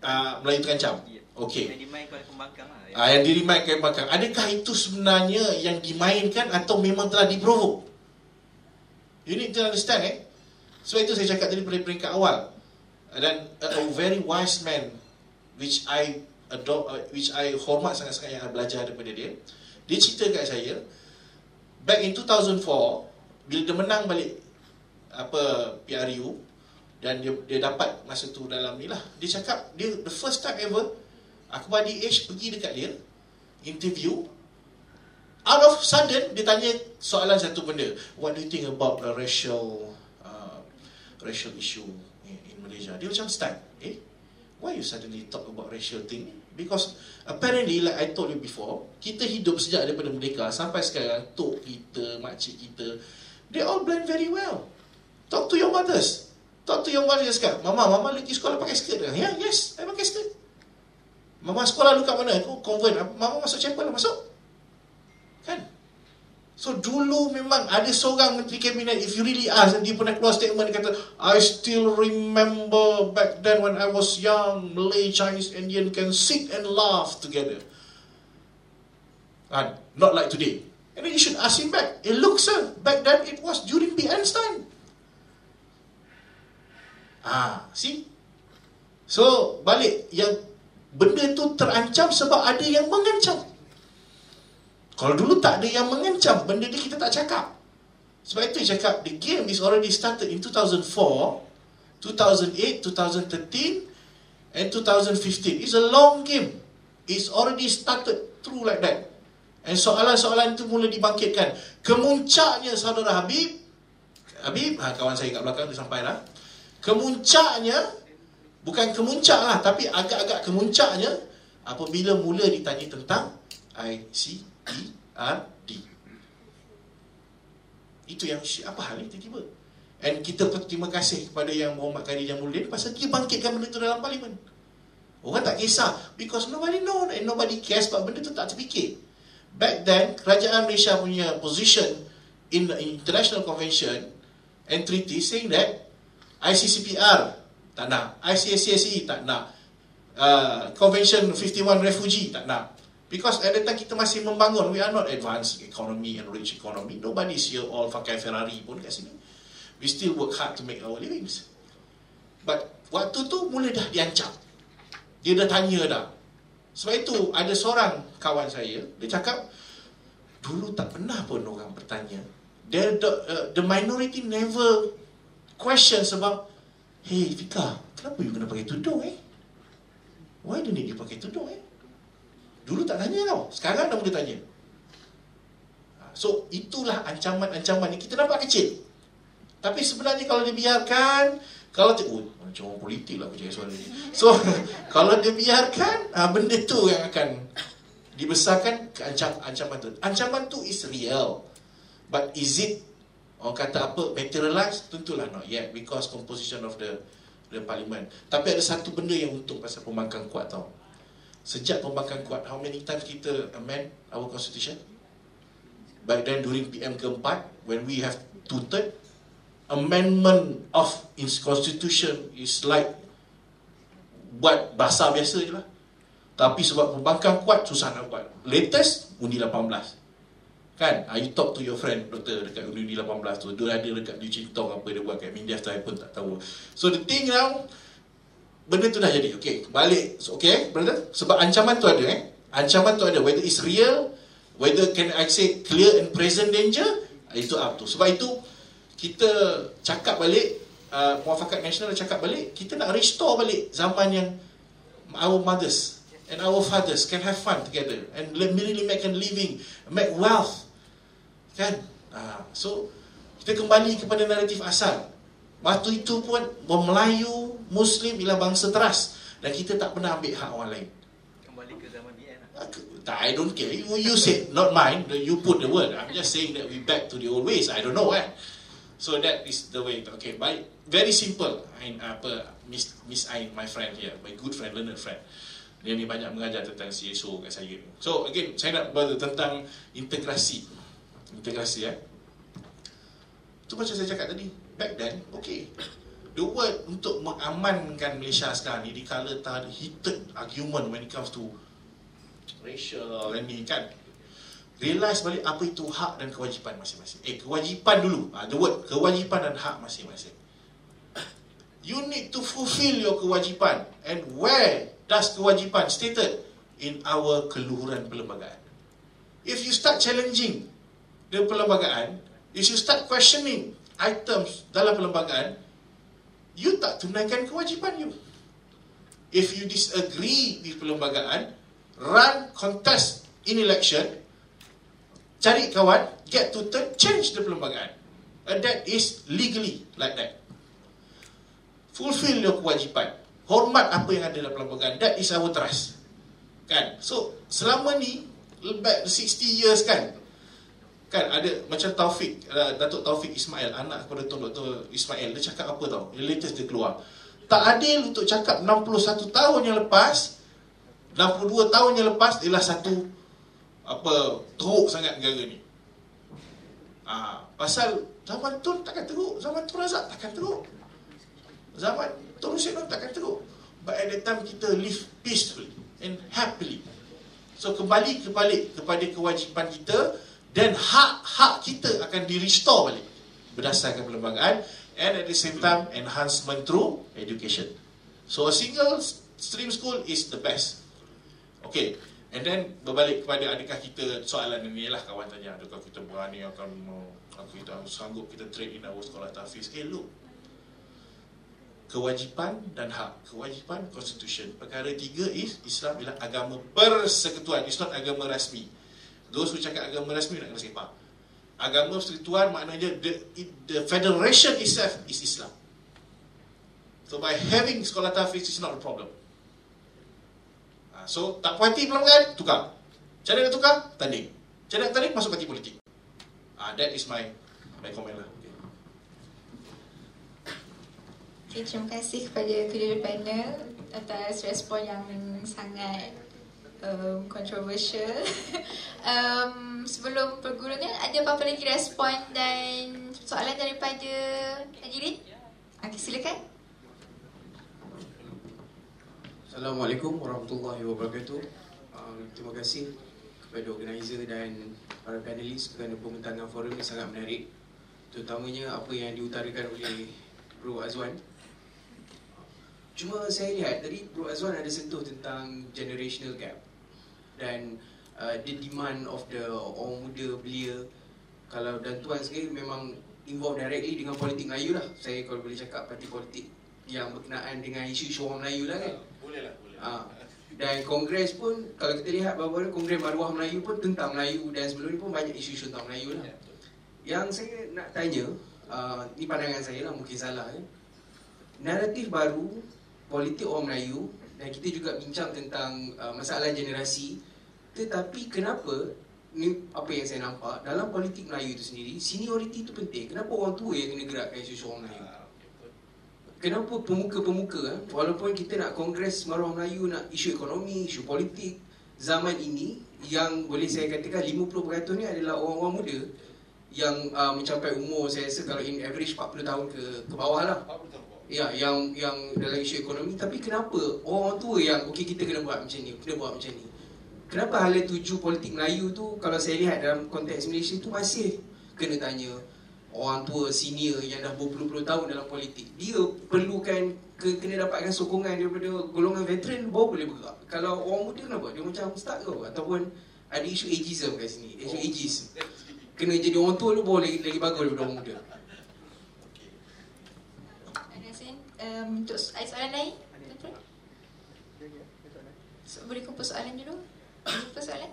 Uh, Melayu terancam. Ya. Okay. Yang dimain oleh pembangkang lah. Ah, yang dimainkan bakang. Adakah itu sebenarnya yang dimainkan atau memang telah diprovok? You need to understand eh. Sebab itu saya cakap tadi pada peringkat awal. Dan a, a very wise man which I adopt, uh, which I hormat sangat-sangat yang I belajar daripada dia. Dia cerita kat saya back in 2004 bila dia menang balik apa PRU dan dia dia dapat masa tu dalam ni lah. Dia cakap dia the first time ever Akbar DH pergi dekat dia interview out of sudden dia tanya soalan satu benda what do you think about the racial uh, racial issue in, in Malaysia dia macam stun eh why you suddenly talk about racial thing? Because apparently like I told you before kita hidup sejak daripada merdeka sampai sekarang tok kita makcik kita they all blend very well. Talk to your mothers. Talk to your mothers cakap mama mama pergi sekolah pakai skirt ya yes I pakai skirt. Mama sekolah lu kat mana? Aku convent mama masuk chapel masuk. Kan So dulu memang ada seorang menteri kabinet if you really ask dia pernah keluar statement dia kata I still remember back then when I was young Malay, Chinese, Indian can sit and laugh together. And not like today. And then you should ask him back. It looks sir, back then it was during BN's time. Ah, see? So balik yang benda tu terancam sebab ada yang mengancam. Kalau dulu tak ada yang mengancam, benda ni kita tak cakap. Sebab itu cakap, the game is already started in 2004, 2008, 2013, and 2015. It's a long game. It's already started through like that. And soalan-soalan itu mula dibangkitkan. Kemuncaknya saudara Habib, Habib, ha, kawan saya kat belakang tu sampai lah. Kemuncaknya, bukan kemuncak lah, tapi agak-agak kemuncaknya, apabila mula ditanya tentang ICERD. Itu yang apa hal ni tiba-tiba. And kita berterima kasih kepada yang Muhammad Kadi Jamuluddin pasal dia bangkitkan benda tu dalam parlimen. Orang tak kisah because nobody know and nobody cares sebab benda tu tak terfikir. Back then, kerajaan Malaysia punya position in the international convention and treaty saying that ICCPR tak nak, ICSCSE tak nak, uh, Convention 51 refugee tak nak. Because at that time kita masih membangun, we are not advanced economy and rich economy. Nobody's here all pakai Ferrari pun kat sini. We still work hard to make our livings. But waktu tu mula dah diancam. Dia dah tanya dah. Sebab itu ada seorang kawan saya, dia cakap, dulu tak pernah pun orang bertanya. The, the, uh, the minority never question sebab, hey Fika, kenapa you kena pakai tudung eh? Why do you need you pakai tudung eh? Dulu tak tanya tau. Sekarang dah mula tanya. So, itulah ancaman-ancaman ni. Kita nampak kecil. Tapi sebenarnya kalau dibiarkan, kalau tu, oh, macam orang politik lah aku cakap soal ni. So, kalau dia biarkan, ha, benda tu yang akan dibesarkan ke ancam, ancaman tu. Ancaman tu is real. But is it, orang kata apa, materialized? Tentulah not yet because composition of the the parliament. Tapi ada satu benda yang untung pasal pembangkang kuat tau. Sejak pembangkang kuat, how many times kita amend our constitution? Back then during PM keempat, when we have two-third, amendment of its constitution is like buat bahasa biasa je lah. Tapi sebab pembangkang kuat, susah nak buat. Latest, undi 18. Kan? Ah, you talk to your friend, doktor, dekat undi 18 tu. Dia ada dekat Liu Cintong apa dia buat kat Mindia saya pun tak tahu. So the thing now, benda tu dah jadi. Okay, balik. So, okay, brother? Sebab ancaman tu ada eh. Ancaman tu ada. Whether it's real, whether can I say clear and present danger, itu up tu. Sebab itu, kita cakap balik, uh, muafakat nasional cakap balik, kita nak restore balik zaman yang our mothers and our fathers can have fun together and really make a living, make wealth. Kan? Ah, so kita kembali kepada naratif asal. Waktu itu pun orang Melayu, Muslim ialah bangsa teras dan kita tak pernah ambil hak orang lain. Kembali ke zaman BN lah. Aku- tak, I don't care. You, you said, not mine. You put the word. I'm just saying that we back to the old ways. I don't know kan. So that is the way. Okay, baik. Very simple. Ain, apa, Miss, Miss Ain, my friend here, my good friend, learned friend. Dia ni banyak mengajar tentang CSO kat saya. So again, saya nak beritahu tentang integrasi. Integrasi eh. Itu macam saya cakap tadi. Back then, okay. The word untuk mengamankan Malaysia sekarang ni di kala tadi heated argument when it comes to racial ni kan? Realize balik apa itu hak dan kewajipan masing-masing. Eh kewajipan dulu. Ha, the word kewajipan dan hak masing-masing. You need to fulfill your kewajipan. And where does kewajipan stated? In our keluhuran perlembagaan. If you start challenging the perlembagaan if you start questioning items dalam perlembagaan you tak tunaikan kewajipan you. If you disagree with perlembagaan run contest in election. Cari kawan get to turn change the perlembagaan. And that is legally like that. Fulfill your kewajipan. Hormat apa yang ada dalam perlembagaan. That is our trust. Kan? So selama ni back 60 years kan kan ada macam Taufik uh, Datuk Taufik Ismail anak kepada Tuan Dr. Ismail dia cakap apa tau yang latest dia keluar tak adil untuk cakap 61 tahun yang lepas 62 tahun yang lepas ialah satu apa teruk sangat negara ni. Ah, pasal zaman Tun takkan teruk, zaman Tun Razak takkan teruk. Zaman Tun Hussein Nur takkan teruk. But at that time kita live peacefully and happily. So kembali kembali kepada kewajipan kita dan hak-hak kita akan di restore balik berdasarkan perlembagaan and at the same time enhancement through education. So a single stream school is the best. Okay, and then berbalik kepada adakah kita soalan ini lah kawan tanya adakah kita berani akan uh, kita sanggup kita trade in our sekolah tahfiz. Eh look, kewajipan dan hak. Kewajipan constitution. Perkara tiga is Islam ialah agama persekutuan. It's not agama rasmi. Those who cakap agama rasmi nak kena sepak. Agama persekutuan maknanya the, the federation itself is Islam. So by having sekolah tahfiz is not a problem. Ha, So tak puas hati perlembagaan, tukar. Cara nak tukar, tanding. Cara nak tanding, masuk parti politik. Ah, that is my my comment lah. Okay. Okay, terima kasih kepada kedua panel atas respon yang sangat um, controversial. um, sebelum pergulungan, ada apa-apa lagi respon dan soalan daripada hadirin? Okay, silakan. Assalamualaikum warahmatullahi wabarakatuh. Uh, terima kasih kepada organizer dan para panelis kerana pembentangan forum ini sangat menarik. Terutamanya apa yang diutarakan oleh Bro Azwan. Cuma saya lihat tadi Bro Azwan ada sentuh tentang generational gap dan uh, the demand of the orang muda belia kalau dan tuan sendiri memang involved directly dengan politik Melayu lah. Saya kalau boleh cakap parti politik yang berkenaan dengan isu-isu orang Melayu lah kan. Boleh lah, boleh. Ha. Dan kongres pun kalau kita lihat bahawa kongres maruah Melayu pun tentang Melayu dan sebelum ni pun banyak isu-isu tentang Melayu lah. Yang saya nak tanya, uh, ni pandangan saya lah mungkin salah ya. Naratif baru politik orang Melayu dan kita juga bincang tentang uh, masalah generasi tetapi kenapa ni apa yang saya nampak dalam politik Melayu itu sendiri senioriti itu penting. Kenapa orang tua yang kena gerakkan isu-isu orang Melayu? Kenapa pemuka-pemuka eh, walaupun kita nak kongres maruah Melayu nak isu ekonomi, isu politik zaman ini yang boleh saya katakan 50% ni adalah orang-orang muda yang uh, mencapai umur saya rasa kalau in average 40 tahun ke ke bawah lah. Ya, yang yang dalam isu ekonomi tapi kenapa orang tua yang okey kita kena buat macam ni, kena buat macam ni. Kenapa hala tuju politik Melayu tu kalau saya lihat dalam konteks Malaysia tu masih kena tanya orang tua senior yang dah berpuluh-puluh tahun dalam politik. Dia perlukan ke, kena dapatkan sokongan daripada golongan veteran baru boleh bergerak. Kalau orang muda kenapa? Dia macam start ke ataupun ada isu ageism kat sini, isu ageism. Kena jadi orang tua lu baru lagi, lagi bagus daripada orang muda. Ada sen um, untuk ada soalan lain? Betul? So, boleh kumpul soalan dulu? Jumpa soalan?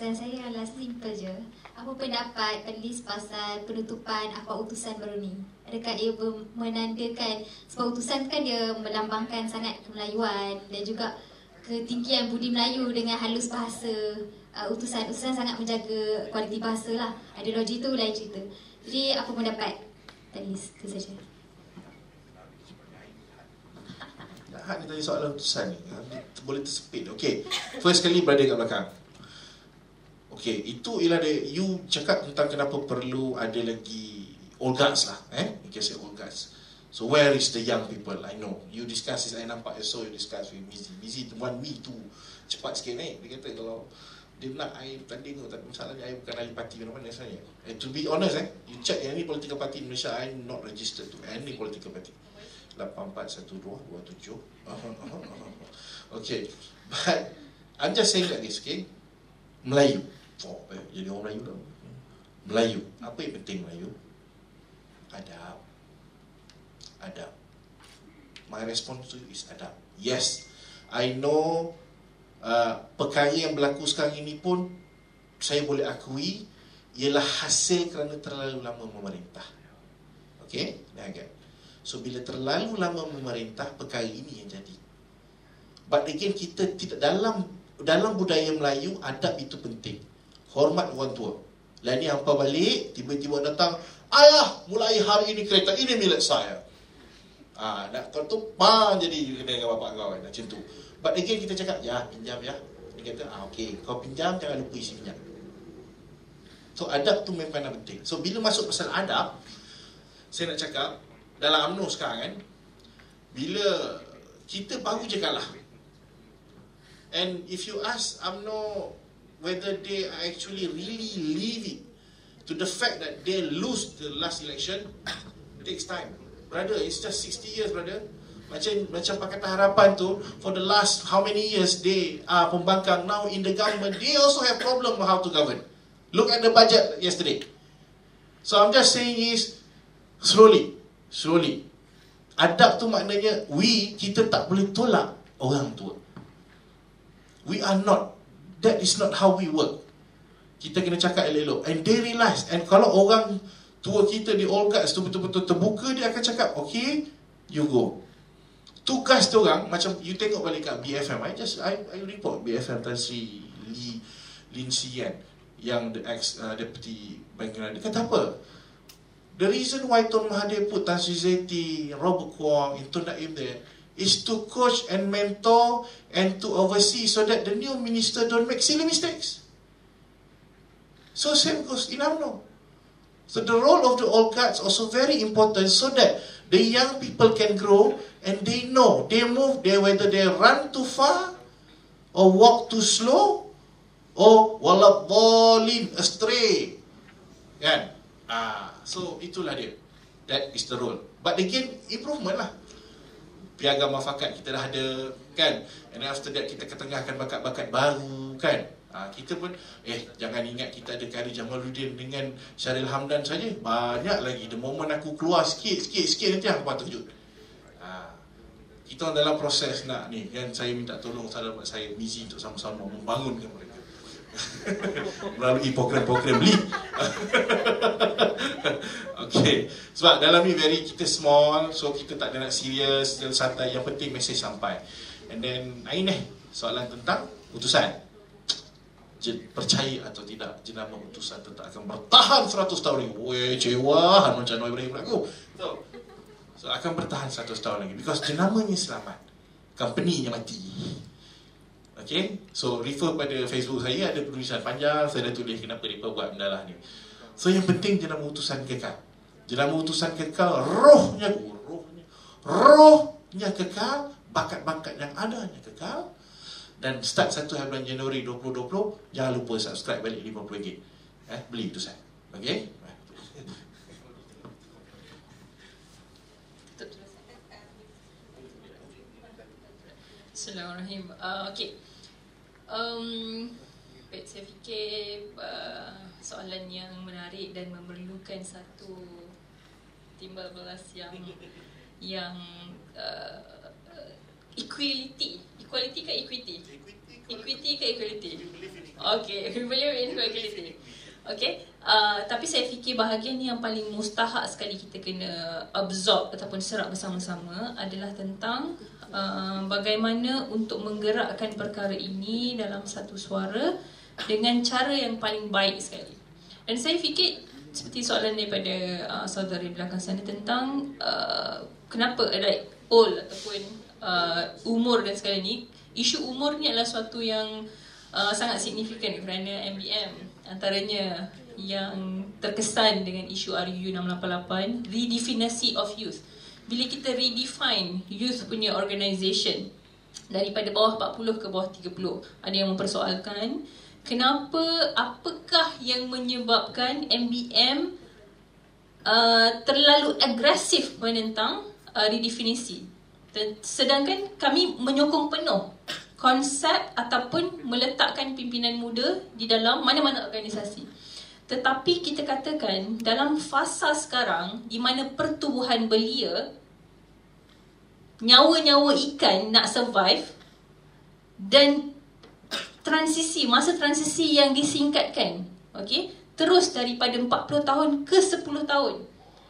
Saya saya adalah simple je. Apa pendapat penulis pasal penutupan akhbar utusan baru ni? Adakah ia menandakan sebab utusan kan dia melambangkan sangat kemelayuan dan juga ketinggian budi Melayu dengan halus bahasa uh, utusan utusan sangat menjaga kualiti bahasa lah. Ideologi tu lain cerita. Jadi apa pendapat penulis? Itu saja. Hak ni tanya soalan utusan ni dia Boleh tersepit Okay First kali berada kat belakang Okay Itu ialah dia You cakap tentang kenapa perlu Ada lagi Old guards lah eh? You can say old guards So where is the young people I know You discuss nampak I saw you discuss with Mizi Mizi want me to Cepat sikit naik Dia kata kalau dia nak I tanding tu Tapi masalahnya I bukan ahli parti mana-mana sebenarnya And to be honest eh You check any political party in Malaysia I'm not registered to any political party. 841227 Okay But I'm just saying like this okay? Melayu. Oh eh, jadi orang Melayu dah Melayu. Apa yang penting Melayu? Adab. Adab. My response to you is adab. Yes I know uh, Perkara yang berlaku sekarang ini pun Saya boleh akui Ialah hasil kerana terlalu lama memerintah Okay Dah agak So bila terlalu lama memerintah perkara ini yang jadi. But again kita tidak dalam dalam budaya Melayu adab itu penting. Hormat orang tua. Lah ni hampa balik tiba-tiba datang, "Ayah, mulai hari ini kereta ini milik saya." Ah, nak kau tu bang jadi kena dengan bapak kau kan macam tu. But again kita cakap, "Ya, pinjam ya." Dia kata, "Ah, okey, kau pinjam jangan lupa isi pinjam." So adab tu memang penting. So bila masuk pasal adab, saya nak cakap dalam UMNO sekarang kan bila kita baru je kalah and if you ask UMNO whether they are actually really leaving to the fact that they lose the last election takes time brother it's just 60 years brother macam macam Pakatan Harapan tu for the last how many years they are pembangkang now in the government they also have problem how to govern. Look at the budget yesterday. So I'm just saying is slowly slowly. Adab tu maknanya we kita tak boleh tolak orang tua. We are not that is not how we work. Kita kena cakap elok-elok. And they realise and kalau orang tua kita di all guards tu betul-betul terbuka dia akan cakap okay you go tugas tu orang macam you tengok balik kat BFM I just I, I report BFM Tan Sri Lee Lin Sian yang the ex uh, deputy bank dia kata apa The reason why Tun Mahathir put Tan Sri Zeti, Robert Kwong, and Tun Naim there is to coach and mentor and to oversee so that the new minister don't make silly mistakes. So same goes in UMNO. So the role of the old guards also very important so that the young people can grow and they know they move there whether they run too far or walk too slow or walak bolin astray. Kan? Ah, so itulah dia. That is the role. But again, improvement lah. Piagam mafakat kita dah ada, kan? And after that, kita ketengahkan bakat-bakat baru, kan? Ah, kita pun, eh, jangan ingat kita ada Kari Jamaluddin dengan Syaril Hamdan saja. Banyak lagi. The moment aku keluar sikit, sikit, sikit, nanti aku patut kejut. Ah, kita dalam proses nak ni, kan? Saya minta tolong sahabat saya busy untuk sama-sama membangunkan mereka. melalui program-program lead Okay Sebab dalam ni very kita small So kita tak ada nak serius Dan santai Yang penting mesej sampai And then Ain eh Soalan tentang Utusan Jen, Percaya atau tidak Jenama utusan tetap akan bertahan 100 tahun lagi. Weh cewa Macam Noah Ibrahim aku So So akan bertahan 100 tahun lagi. Because jenamanya selamat. Company-nya mati. Okay? So refer pada Facebook saya Ada tulisan panjang. Saya dah tulis kenapa mereka buat benda lah ni. So yang penting jenama utusan kekal. Jenama utusan kekal Rohnya Rohnya. Rohnya kekal Bakat-bakat yang adanya kekal Dan start 1 hari bulan Januari 2020 Jangan lupa subscribe balik RM50 eh, Beli utusan Okay Bismillahirrahmanirrahim. Uh, okay. Um, baik, saya fikir uh, soalan yang menarik dan memerlukan satu timbal balas yang yang uh, equality. Equality ke equity? Equity ke equality? Okay, we believe in equality. Okay, uh, tapi saya fikir bahagian yang paling mustahak sekali kita kena absorb ataupun serap bersama-sama adalah tentang uh, bagaimana untuk menggerakkan perkara ini dalam satu suara dengan cara yang paling baik sekali. Dan saya fikir seperti soalan daripada uh, saudara di belakang sana tentang uh, kenapa like old ataupun uh, umur dan segala ni isu umur ni adalah suatu yang uh, sangat signifikan kerana MBM antaranya yang terkesan dengan isu RUU 688 redefinasi of youth. Bila kita redefine youth punya organisation daripada bawah 40 ke bawah 30 ada yang mempersoalkan kenapa apakah yang menyebabkan MBM uh, terlalu agresif menentang uh, redefinisi sedangkan kami menyokong penuh konsep ataupun meletakkan pimpinan muda di dalam mana-mana organisasi. Tetapi kita katakan dalam fasa sekarang di mana pertubuhan belia nyawa-nyawa ikan nak survive dan transisi masa transisi yang disingkatkan okey terus daripada 40 tahun ke 10 tahun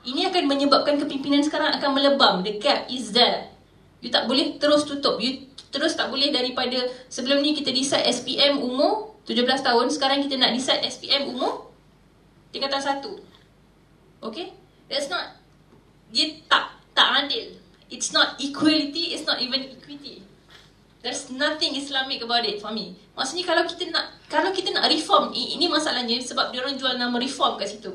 ini akan menyebabkan kepimpinan sekarang akan melebam the gap is there you tak boleh terus tutup you Terus tak boleh daripada sebelum ni kita decide SPM umur 17 tahun, sekarang kita nak decide SPM umur tingkatan 1. Okay? That's not dia tak tak adil. It's not equality, it's not even equity. There's nothing Islamic about it for me. Maksudnya kalau kita nak kalau kita nak reform, ini masalahnya sebab dia orang jual nama reform kat situ.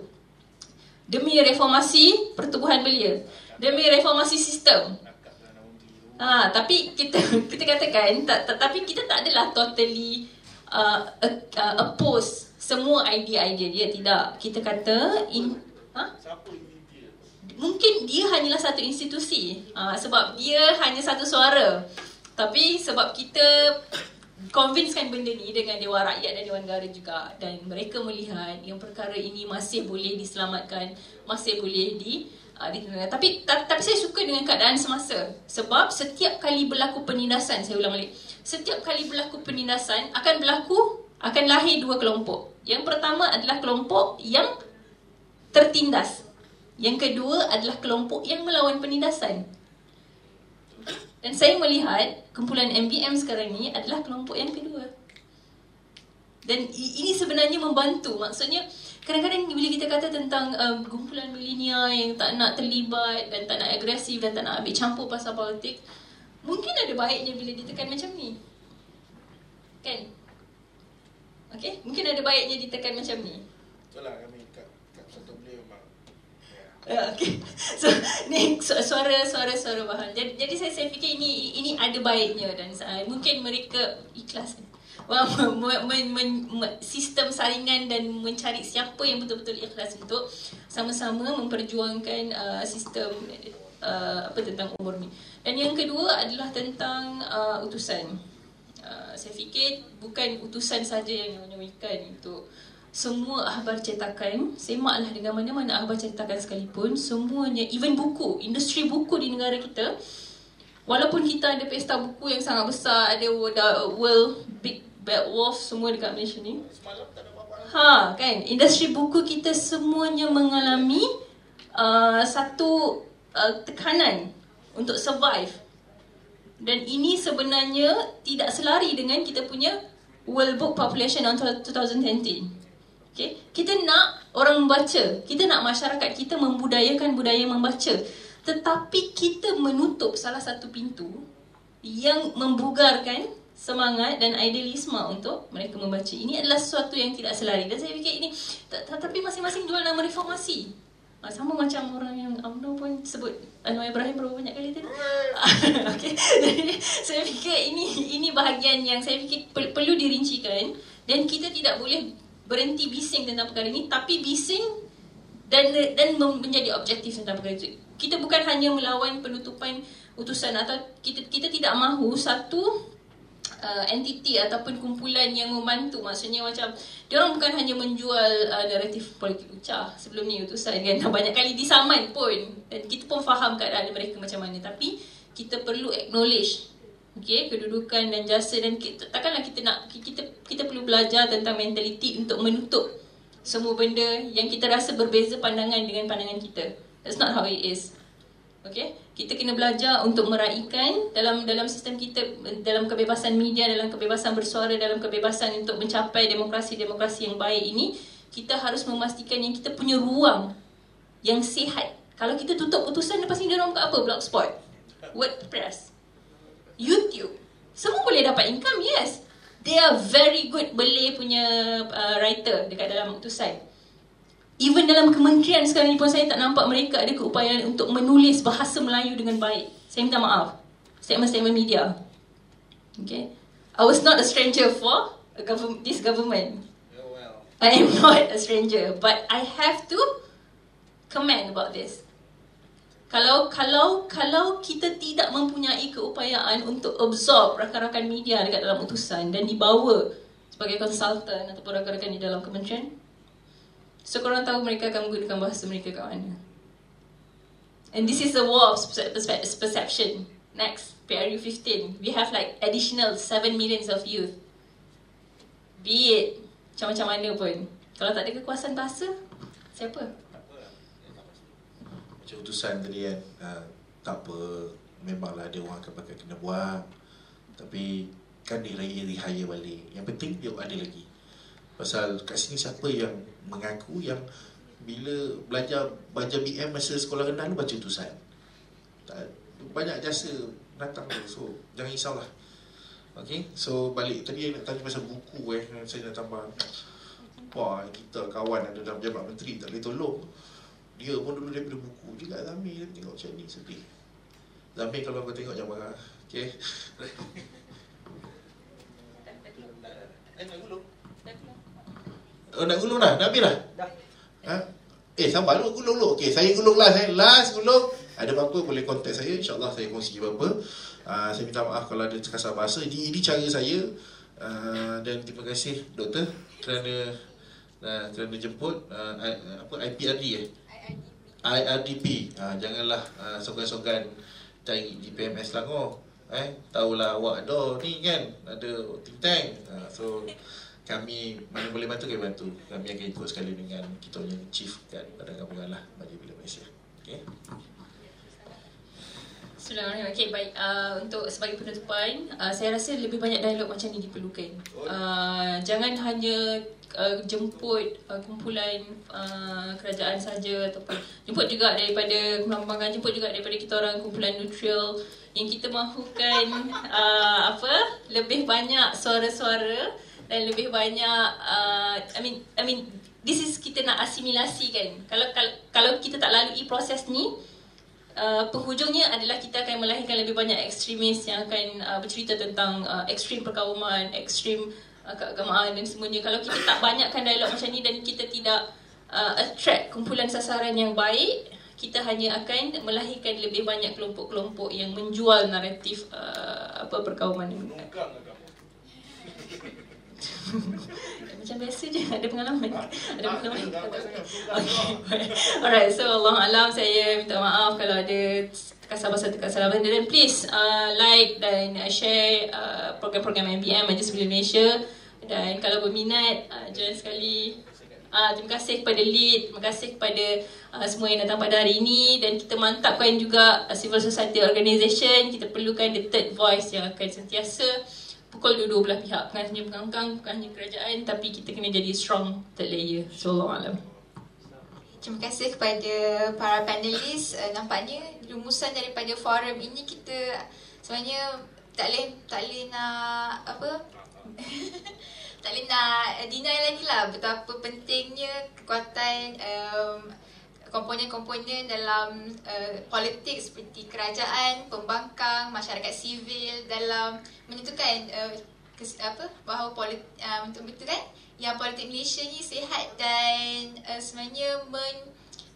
Demi reformasi pertubuhan belia. Demi reformasi sistem. Ha, tapi kita kita katakan tak, tak, tapi kita tak adalah totally uh, uh, oppose semua idea-idea dia tidak. Kita kata in ha? Mungkin dia hanyalah satu institusi ha, sebab dia hanya satu suara. Tapi sebab kita convincekan benda ni dengan Dewan Rakyat dan Dewan Negara juga dan mereka melihat yang perkara ini masih boleh diselamatkan, masih boleh di uh, tapi ta- tapi saya suka dengan keadaan semasa. Sebab setiap kali berlaku penindasan saya ulang balik setiap kali berlaku penindasan akan berlaku akan lahir dua kelompok. Yang pertama adalah kelompok yang tertindas. Yang kedua adalah kelompok yang melawan penindasan. Dan saya melihat kumpulan MBM sekarang ni adalah kelompok yang kedua. Dan ini sebenarnya membantu. Maksudnya kadang-kadang bila kita kata tentang um, kumpulan milenial yang tak nak terlibat dan tak nak agresif dan tak nak ambil campur pasal politik mungkin ada baiknya bila ditekan macam ni. Kan? Okay, mungkin ada baiknya ditekan macam ni. Itulah kami kat, kat satu beliau memang Ya, okay. So, ni suara suara suara bahan. Jadi, jadi saya saya fikir ini ini ada baiknya dan uh, mungkin mereka ikhlas sistem saringan dan mencari siapa yang betul-betul ikhlas untuk sama-sama memperjuangkan uh, sistem uh, apa tentang umur ni. Dan yang kedua adalah tentang uh, utusan. Uh, saya fikir bukan utusan saja yang menyewikan untuk semua akhbar cetakan, semaklah dengan mana-mana akhbar cetakan sekalipun, semuanya, even buku, industri buku di negara kita, walaupun kita ada pesta buku yang sangat besar, ada world big Bad Wolf semua dekat Malaysia ni. Ha, kan? Industri buku kita semuanya mengalami uh, satu uh, tekanan untuk survive. Dan ini sebenarnya tidak selari dengan kita punya World Book Population on 2020. Okay? Kita nak orang membaca. Kita nak masyarakat kita membudayakan budaya membaca. Tetapi kita menutup salah satu pintu yang membugarkan semangat dan idealisme untuk mereka membaca. Ini adalah sesuatu yang tidak selari. Dan saya fikir ini, tapi masing-masing jual nama reformasi. Ah, sama macam orang yang UMNO pun sebut Anwar Ibrahim berapa banyak kali tadi. okay. Jadi saya fikir ini ini bahagian yang saya fikir perlu dirincikan dan kita tidak boleh berhenti bising tentang perkara ini tapi bising dan dan menjadi objektif tentang perkara itu. Kita bukan hanya melawan penutupan utusan atau kita kita tidak mahu satu uh, entiti ataupun kumpulan yang membantu. Maksudnya macam dia orang bukan hanya menjual uh, naratif politik ucah sebelum ni utusan kan. Banyak kali disaman pun. Dan kita pun faham keadaan mereka macam mana. Tapi kita perlu acknowledge okay, kedudukan dan jasa. Dan kita, takkanlah kita nak kita kita perlu belajar tentang mentaliti untuk menutup semua benda yang kita rasa berbeza pandangan dengan pandangan kita. That's not how it is. Okay, kita kena belajar untuk meraihkan dalam dalam sistem kita dalam kebebasan media, dalam kebebasan bersuara, dalam kebebasan untuk mencapai demokrasi-demokrasi yang baik ini, kita harus memastikan yang kita punya ruang yang sihat. Kalau kita tutup putusan lepas ni dia orang buka apa? Blogspot, WordPress, YouTube. Semua boleh dapat income, yes. They are very good Malay punya uh, writer dekat dalam putusan. Even dalam kementerian sekarang ni pun saya tak nampak mereka ada keupayaan untuk menulis bahasa Melayu dengan baik. Saya minta maaf. Statement-statement media. Okay. I was not a stranger for a government, this government. I am not a stranger. But I have to comment about this. Kalau kalau kalau kita tidak mempunyai keupayaan untuk absorb rakan-rakan media dekat dalam utusan dan dibawa sebagai konsultan ataupun rakan-rakan di dalam kementerian, So korang tahu mereka akan menggunakan bahasa mereka kat mana. And this is the war of perception. Next, PRU 15. We have like additional 7 millions of youth. Be it macam-macam mana pun. Kalau tak ada kekuasaan bahasa, siapa? Macam utusan tadi kan, uh, tak apa, memanglah ada orang akan pakai kena buang. Tapi kan diraya-rihaya balik. Yang penting dia ada lagi. Pasal kat sini siapa yang mengaku yang bila belajar baca BM masa sekolah rendah tu baca utusan. Banyak jasa datang tu. So jangan risaulah. Okay, so balik tadi nak tanya pasal buku eh saya nak tambah. Wah, kita kawan ada dalam jabat menteri tak boleh tolong. Dia pun dulu daripada buku juga Zami dia tengok macam ni sedih. Zami kalau kau tengok jangan marah. Okay. Eh, nak gulung? Oh, nak gulung dah? Dah habis dah? Dah. Ha? Eh, sabar dulu gulung dulu. Okey, saya gulung lah. Saya last gulung. Ada apa-apa boleh contact saya. InsyaAllah saya kongsi apa-apa. Uh, saya minta maaf kalau ada terkasar bahasa. Ini, ini cara saya. Uh, dan terima kasih doktor kerana uh, kerana jemput uh, apa IPRD eh? IRDP. Uh, janganlah uh, sogan-sogan cari di PMS Selangor. Eh, tahulah awak ada ni kan ada think tank. Uh, so kami mana boleh bantu kami bantu. Kami akan ikut sekali dengan kita punya chief kan pada gabungan lah bagi bila Malaysia. Okay. Bismillahirrahmanirrahim. Okay, baik. Uh, untuk sebagai penutupan, uh, saya rasa lebih banyak dialog macam ni diperlukan. Uh, jangan hanya uh, jemput uh, kumpulan uh, kerajaan saja ataupun jemput juga daripada kumpulan jemput juga daripada kita orang kumpulan neutral yang kita mahukan uh, apa lebih banyak suara-suara dan lebih banyak uh, I mean I mean this is kita nak asimilasi kan kalau kalau, kalau kita tak lalui proses ni Uh, penghujungnya adalah kita akan melahirkan lebih banyak ekstremis yang akan uh, bercerita tentang uh, ekstrim perkauman, ekstrim uh, keagamaan dan semuanya. Kalau kita tak banyakkan dialog macam ni dan kita tidak uh, attract kumpulan sasaran yang baik, kita hanya akan melahirkan lebih banyak kelompok-kelompok yang menjual naratif uh, apa perkauman ini. Macam biasa je ada pengalaman. Ada pengalaman. Okay. Alright, so Allah Alam saya minta maaf kalau ada kasar bahasa terkasar benda dan please uh, like dan uh, share uh, program-program MBM Majlis Sebelum Malaysia dan kalau berminat uh, join sekali Uh, terima kasih kepada lead, terima kasih kepada uh, semua yang datang pada hari ini dan kita mantapkan juga uh, civil society organisation, kita perlukan the third voice yang akan sentiasa pukul dua-dua belah pihak. Bukan hanya pengangkang, bukan hanya kerajaan tapi kita kena jadi strong third layer. So Allah Alam Terima kasih kepada para panelis. Uh, nampaknya rumusan daripada forum ini kita sebenarnya tak boleh tak boleh nak apa? Tak boleh nak deny lagi lah betapa pentingnya kekuatan um, komponen-komponen dalam uh, politik seperti kerajaan, pembangkang, masyarakat sivil dalam menentukan uh, kes, apa bahawa politik uh, betul-betul kan yang politik Malaysia ni sihat dan uh, sebenarnya men,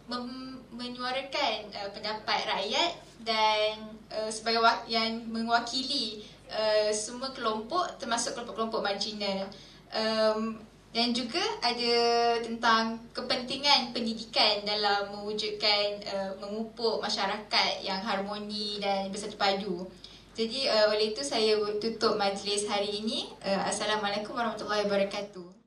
mem, menyuarakan uh, pendapat rakyat dan uh, sebagai wak- yang mewakili uh, semua kelompok termasuk kelompok-kelompok marginal. Um, dan juga ada tentang kepentingan pendidikan dalam mewujudkan uh, memupuk masyarakat yang harmoni dan bersatu padu. Jadi uh, oleh itu saya tutup majlis hari ini. Uh, Assalamualaikum warahmatullahi wabarakatuh.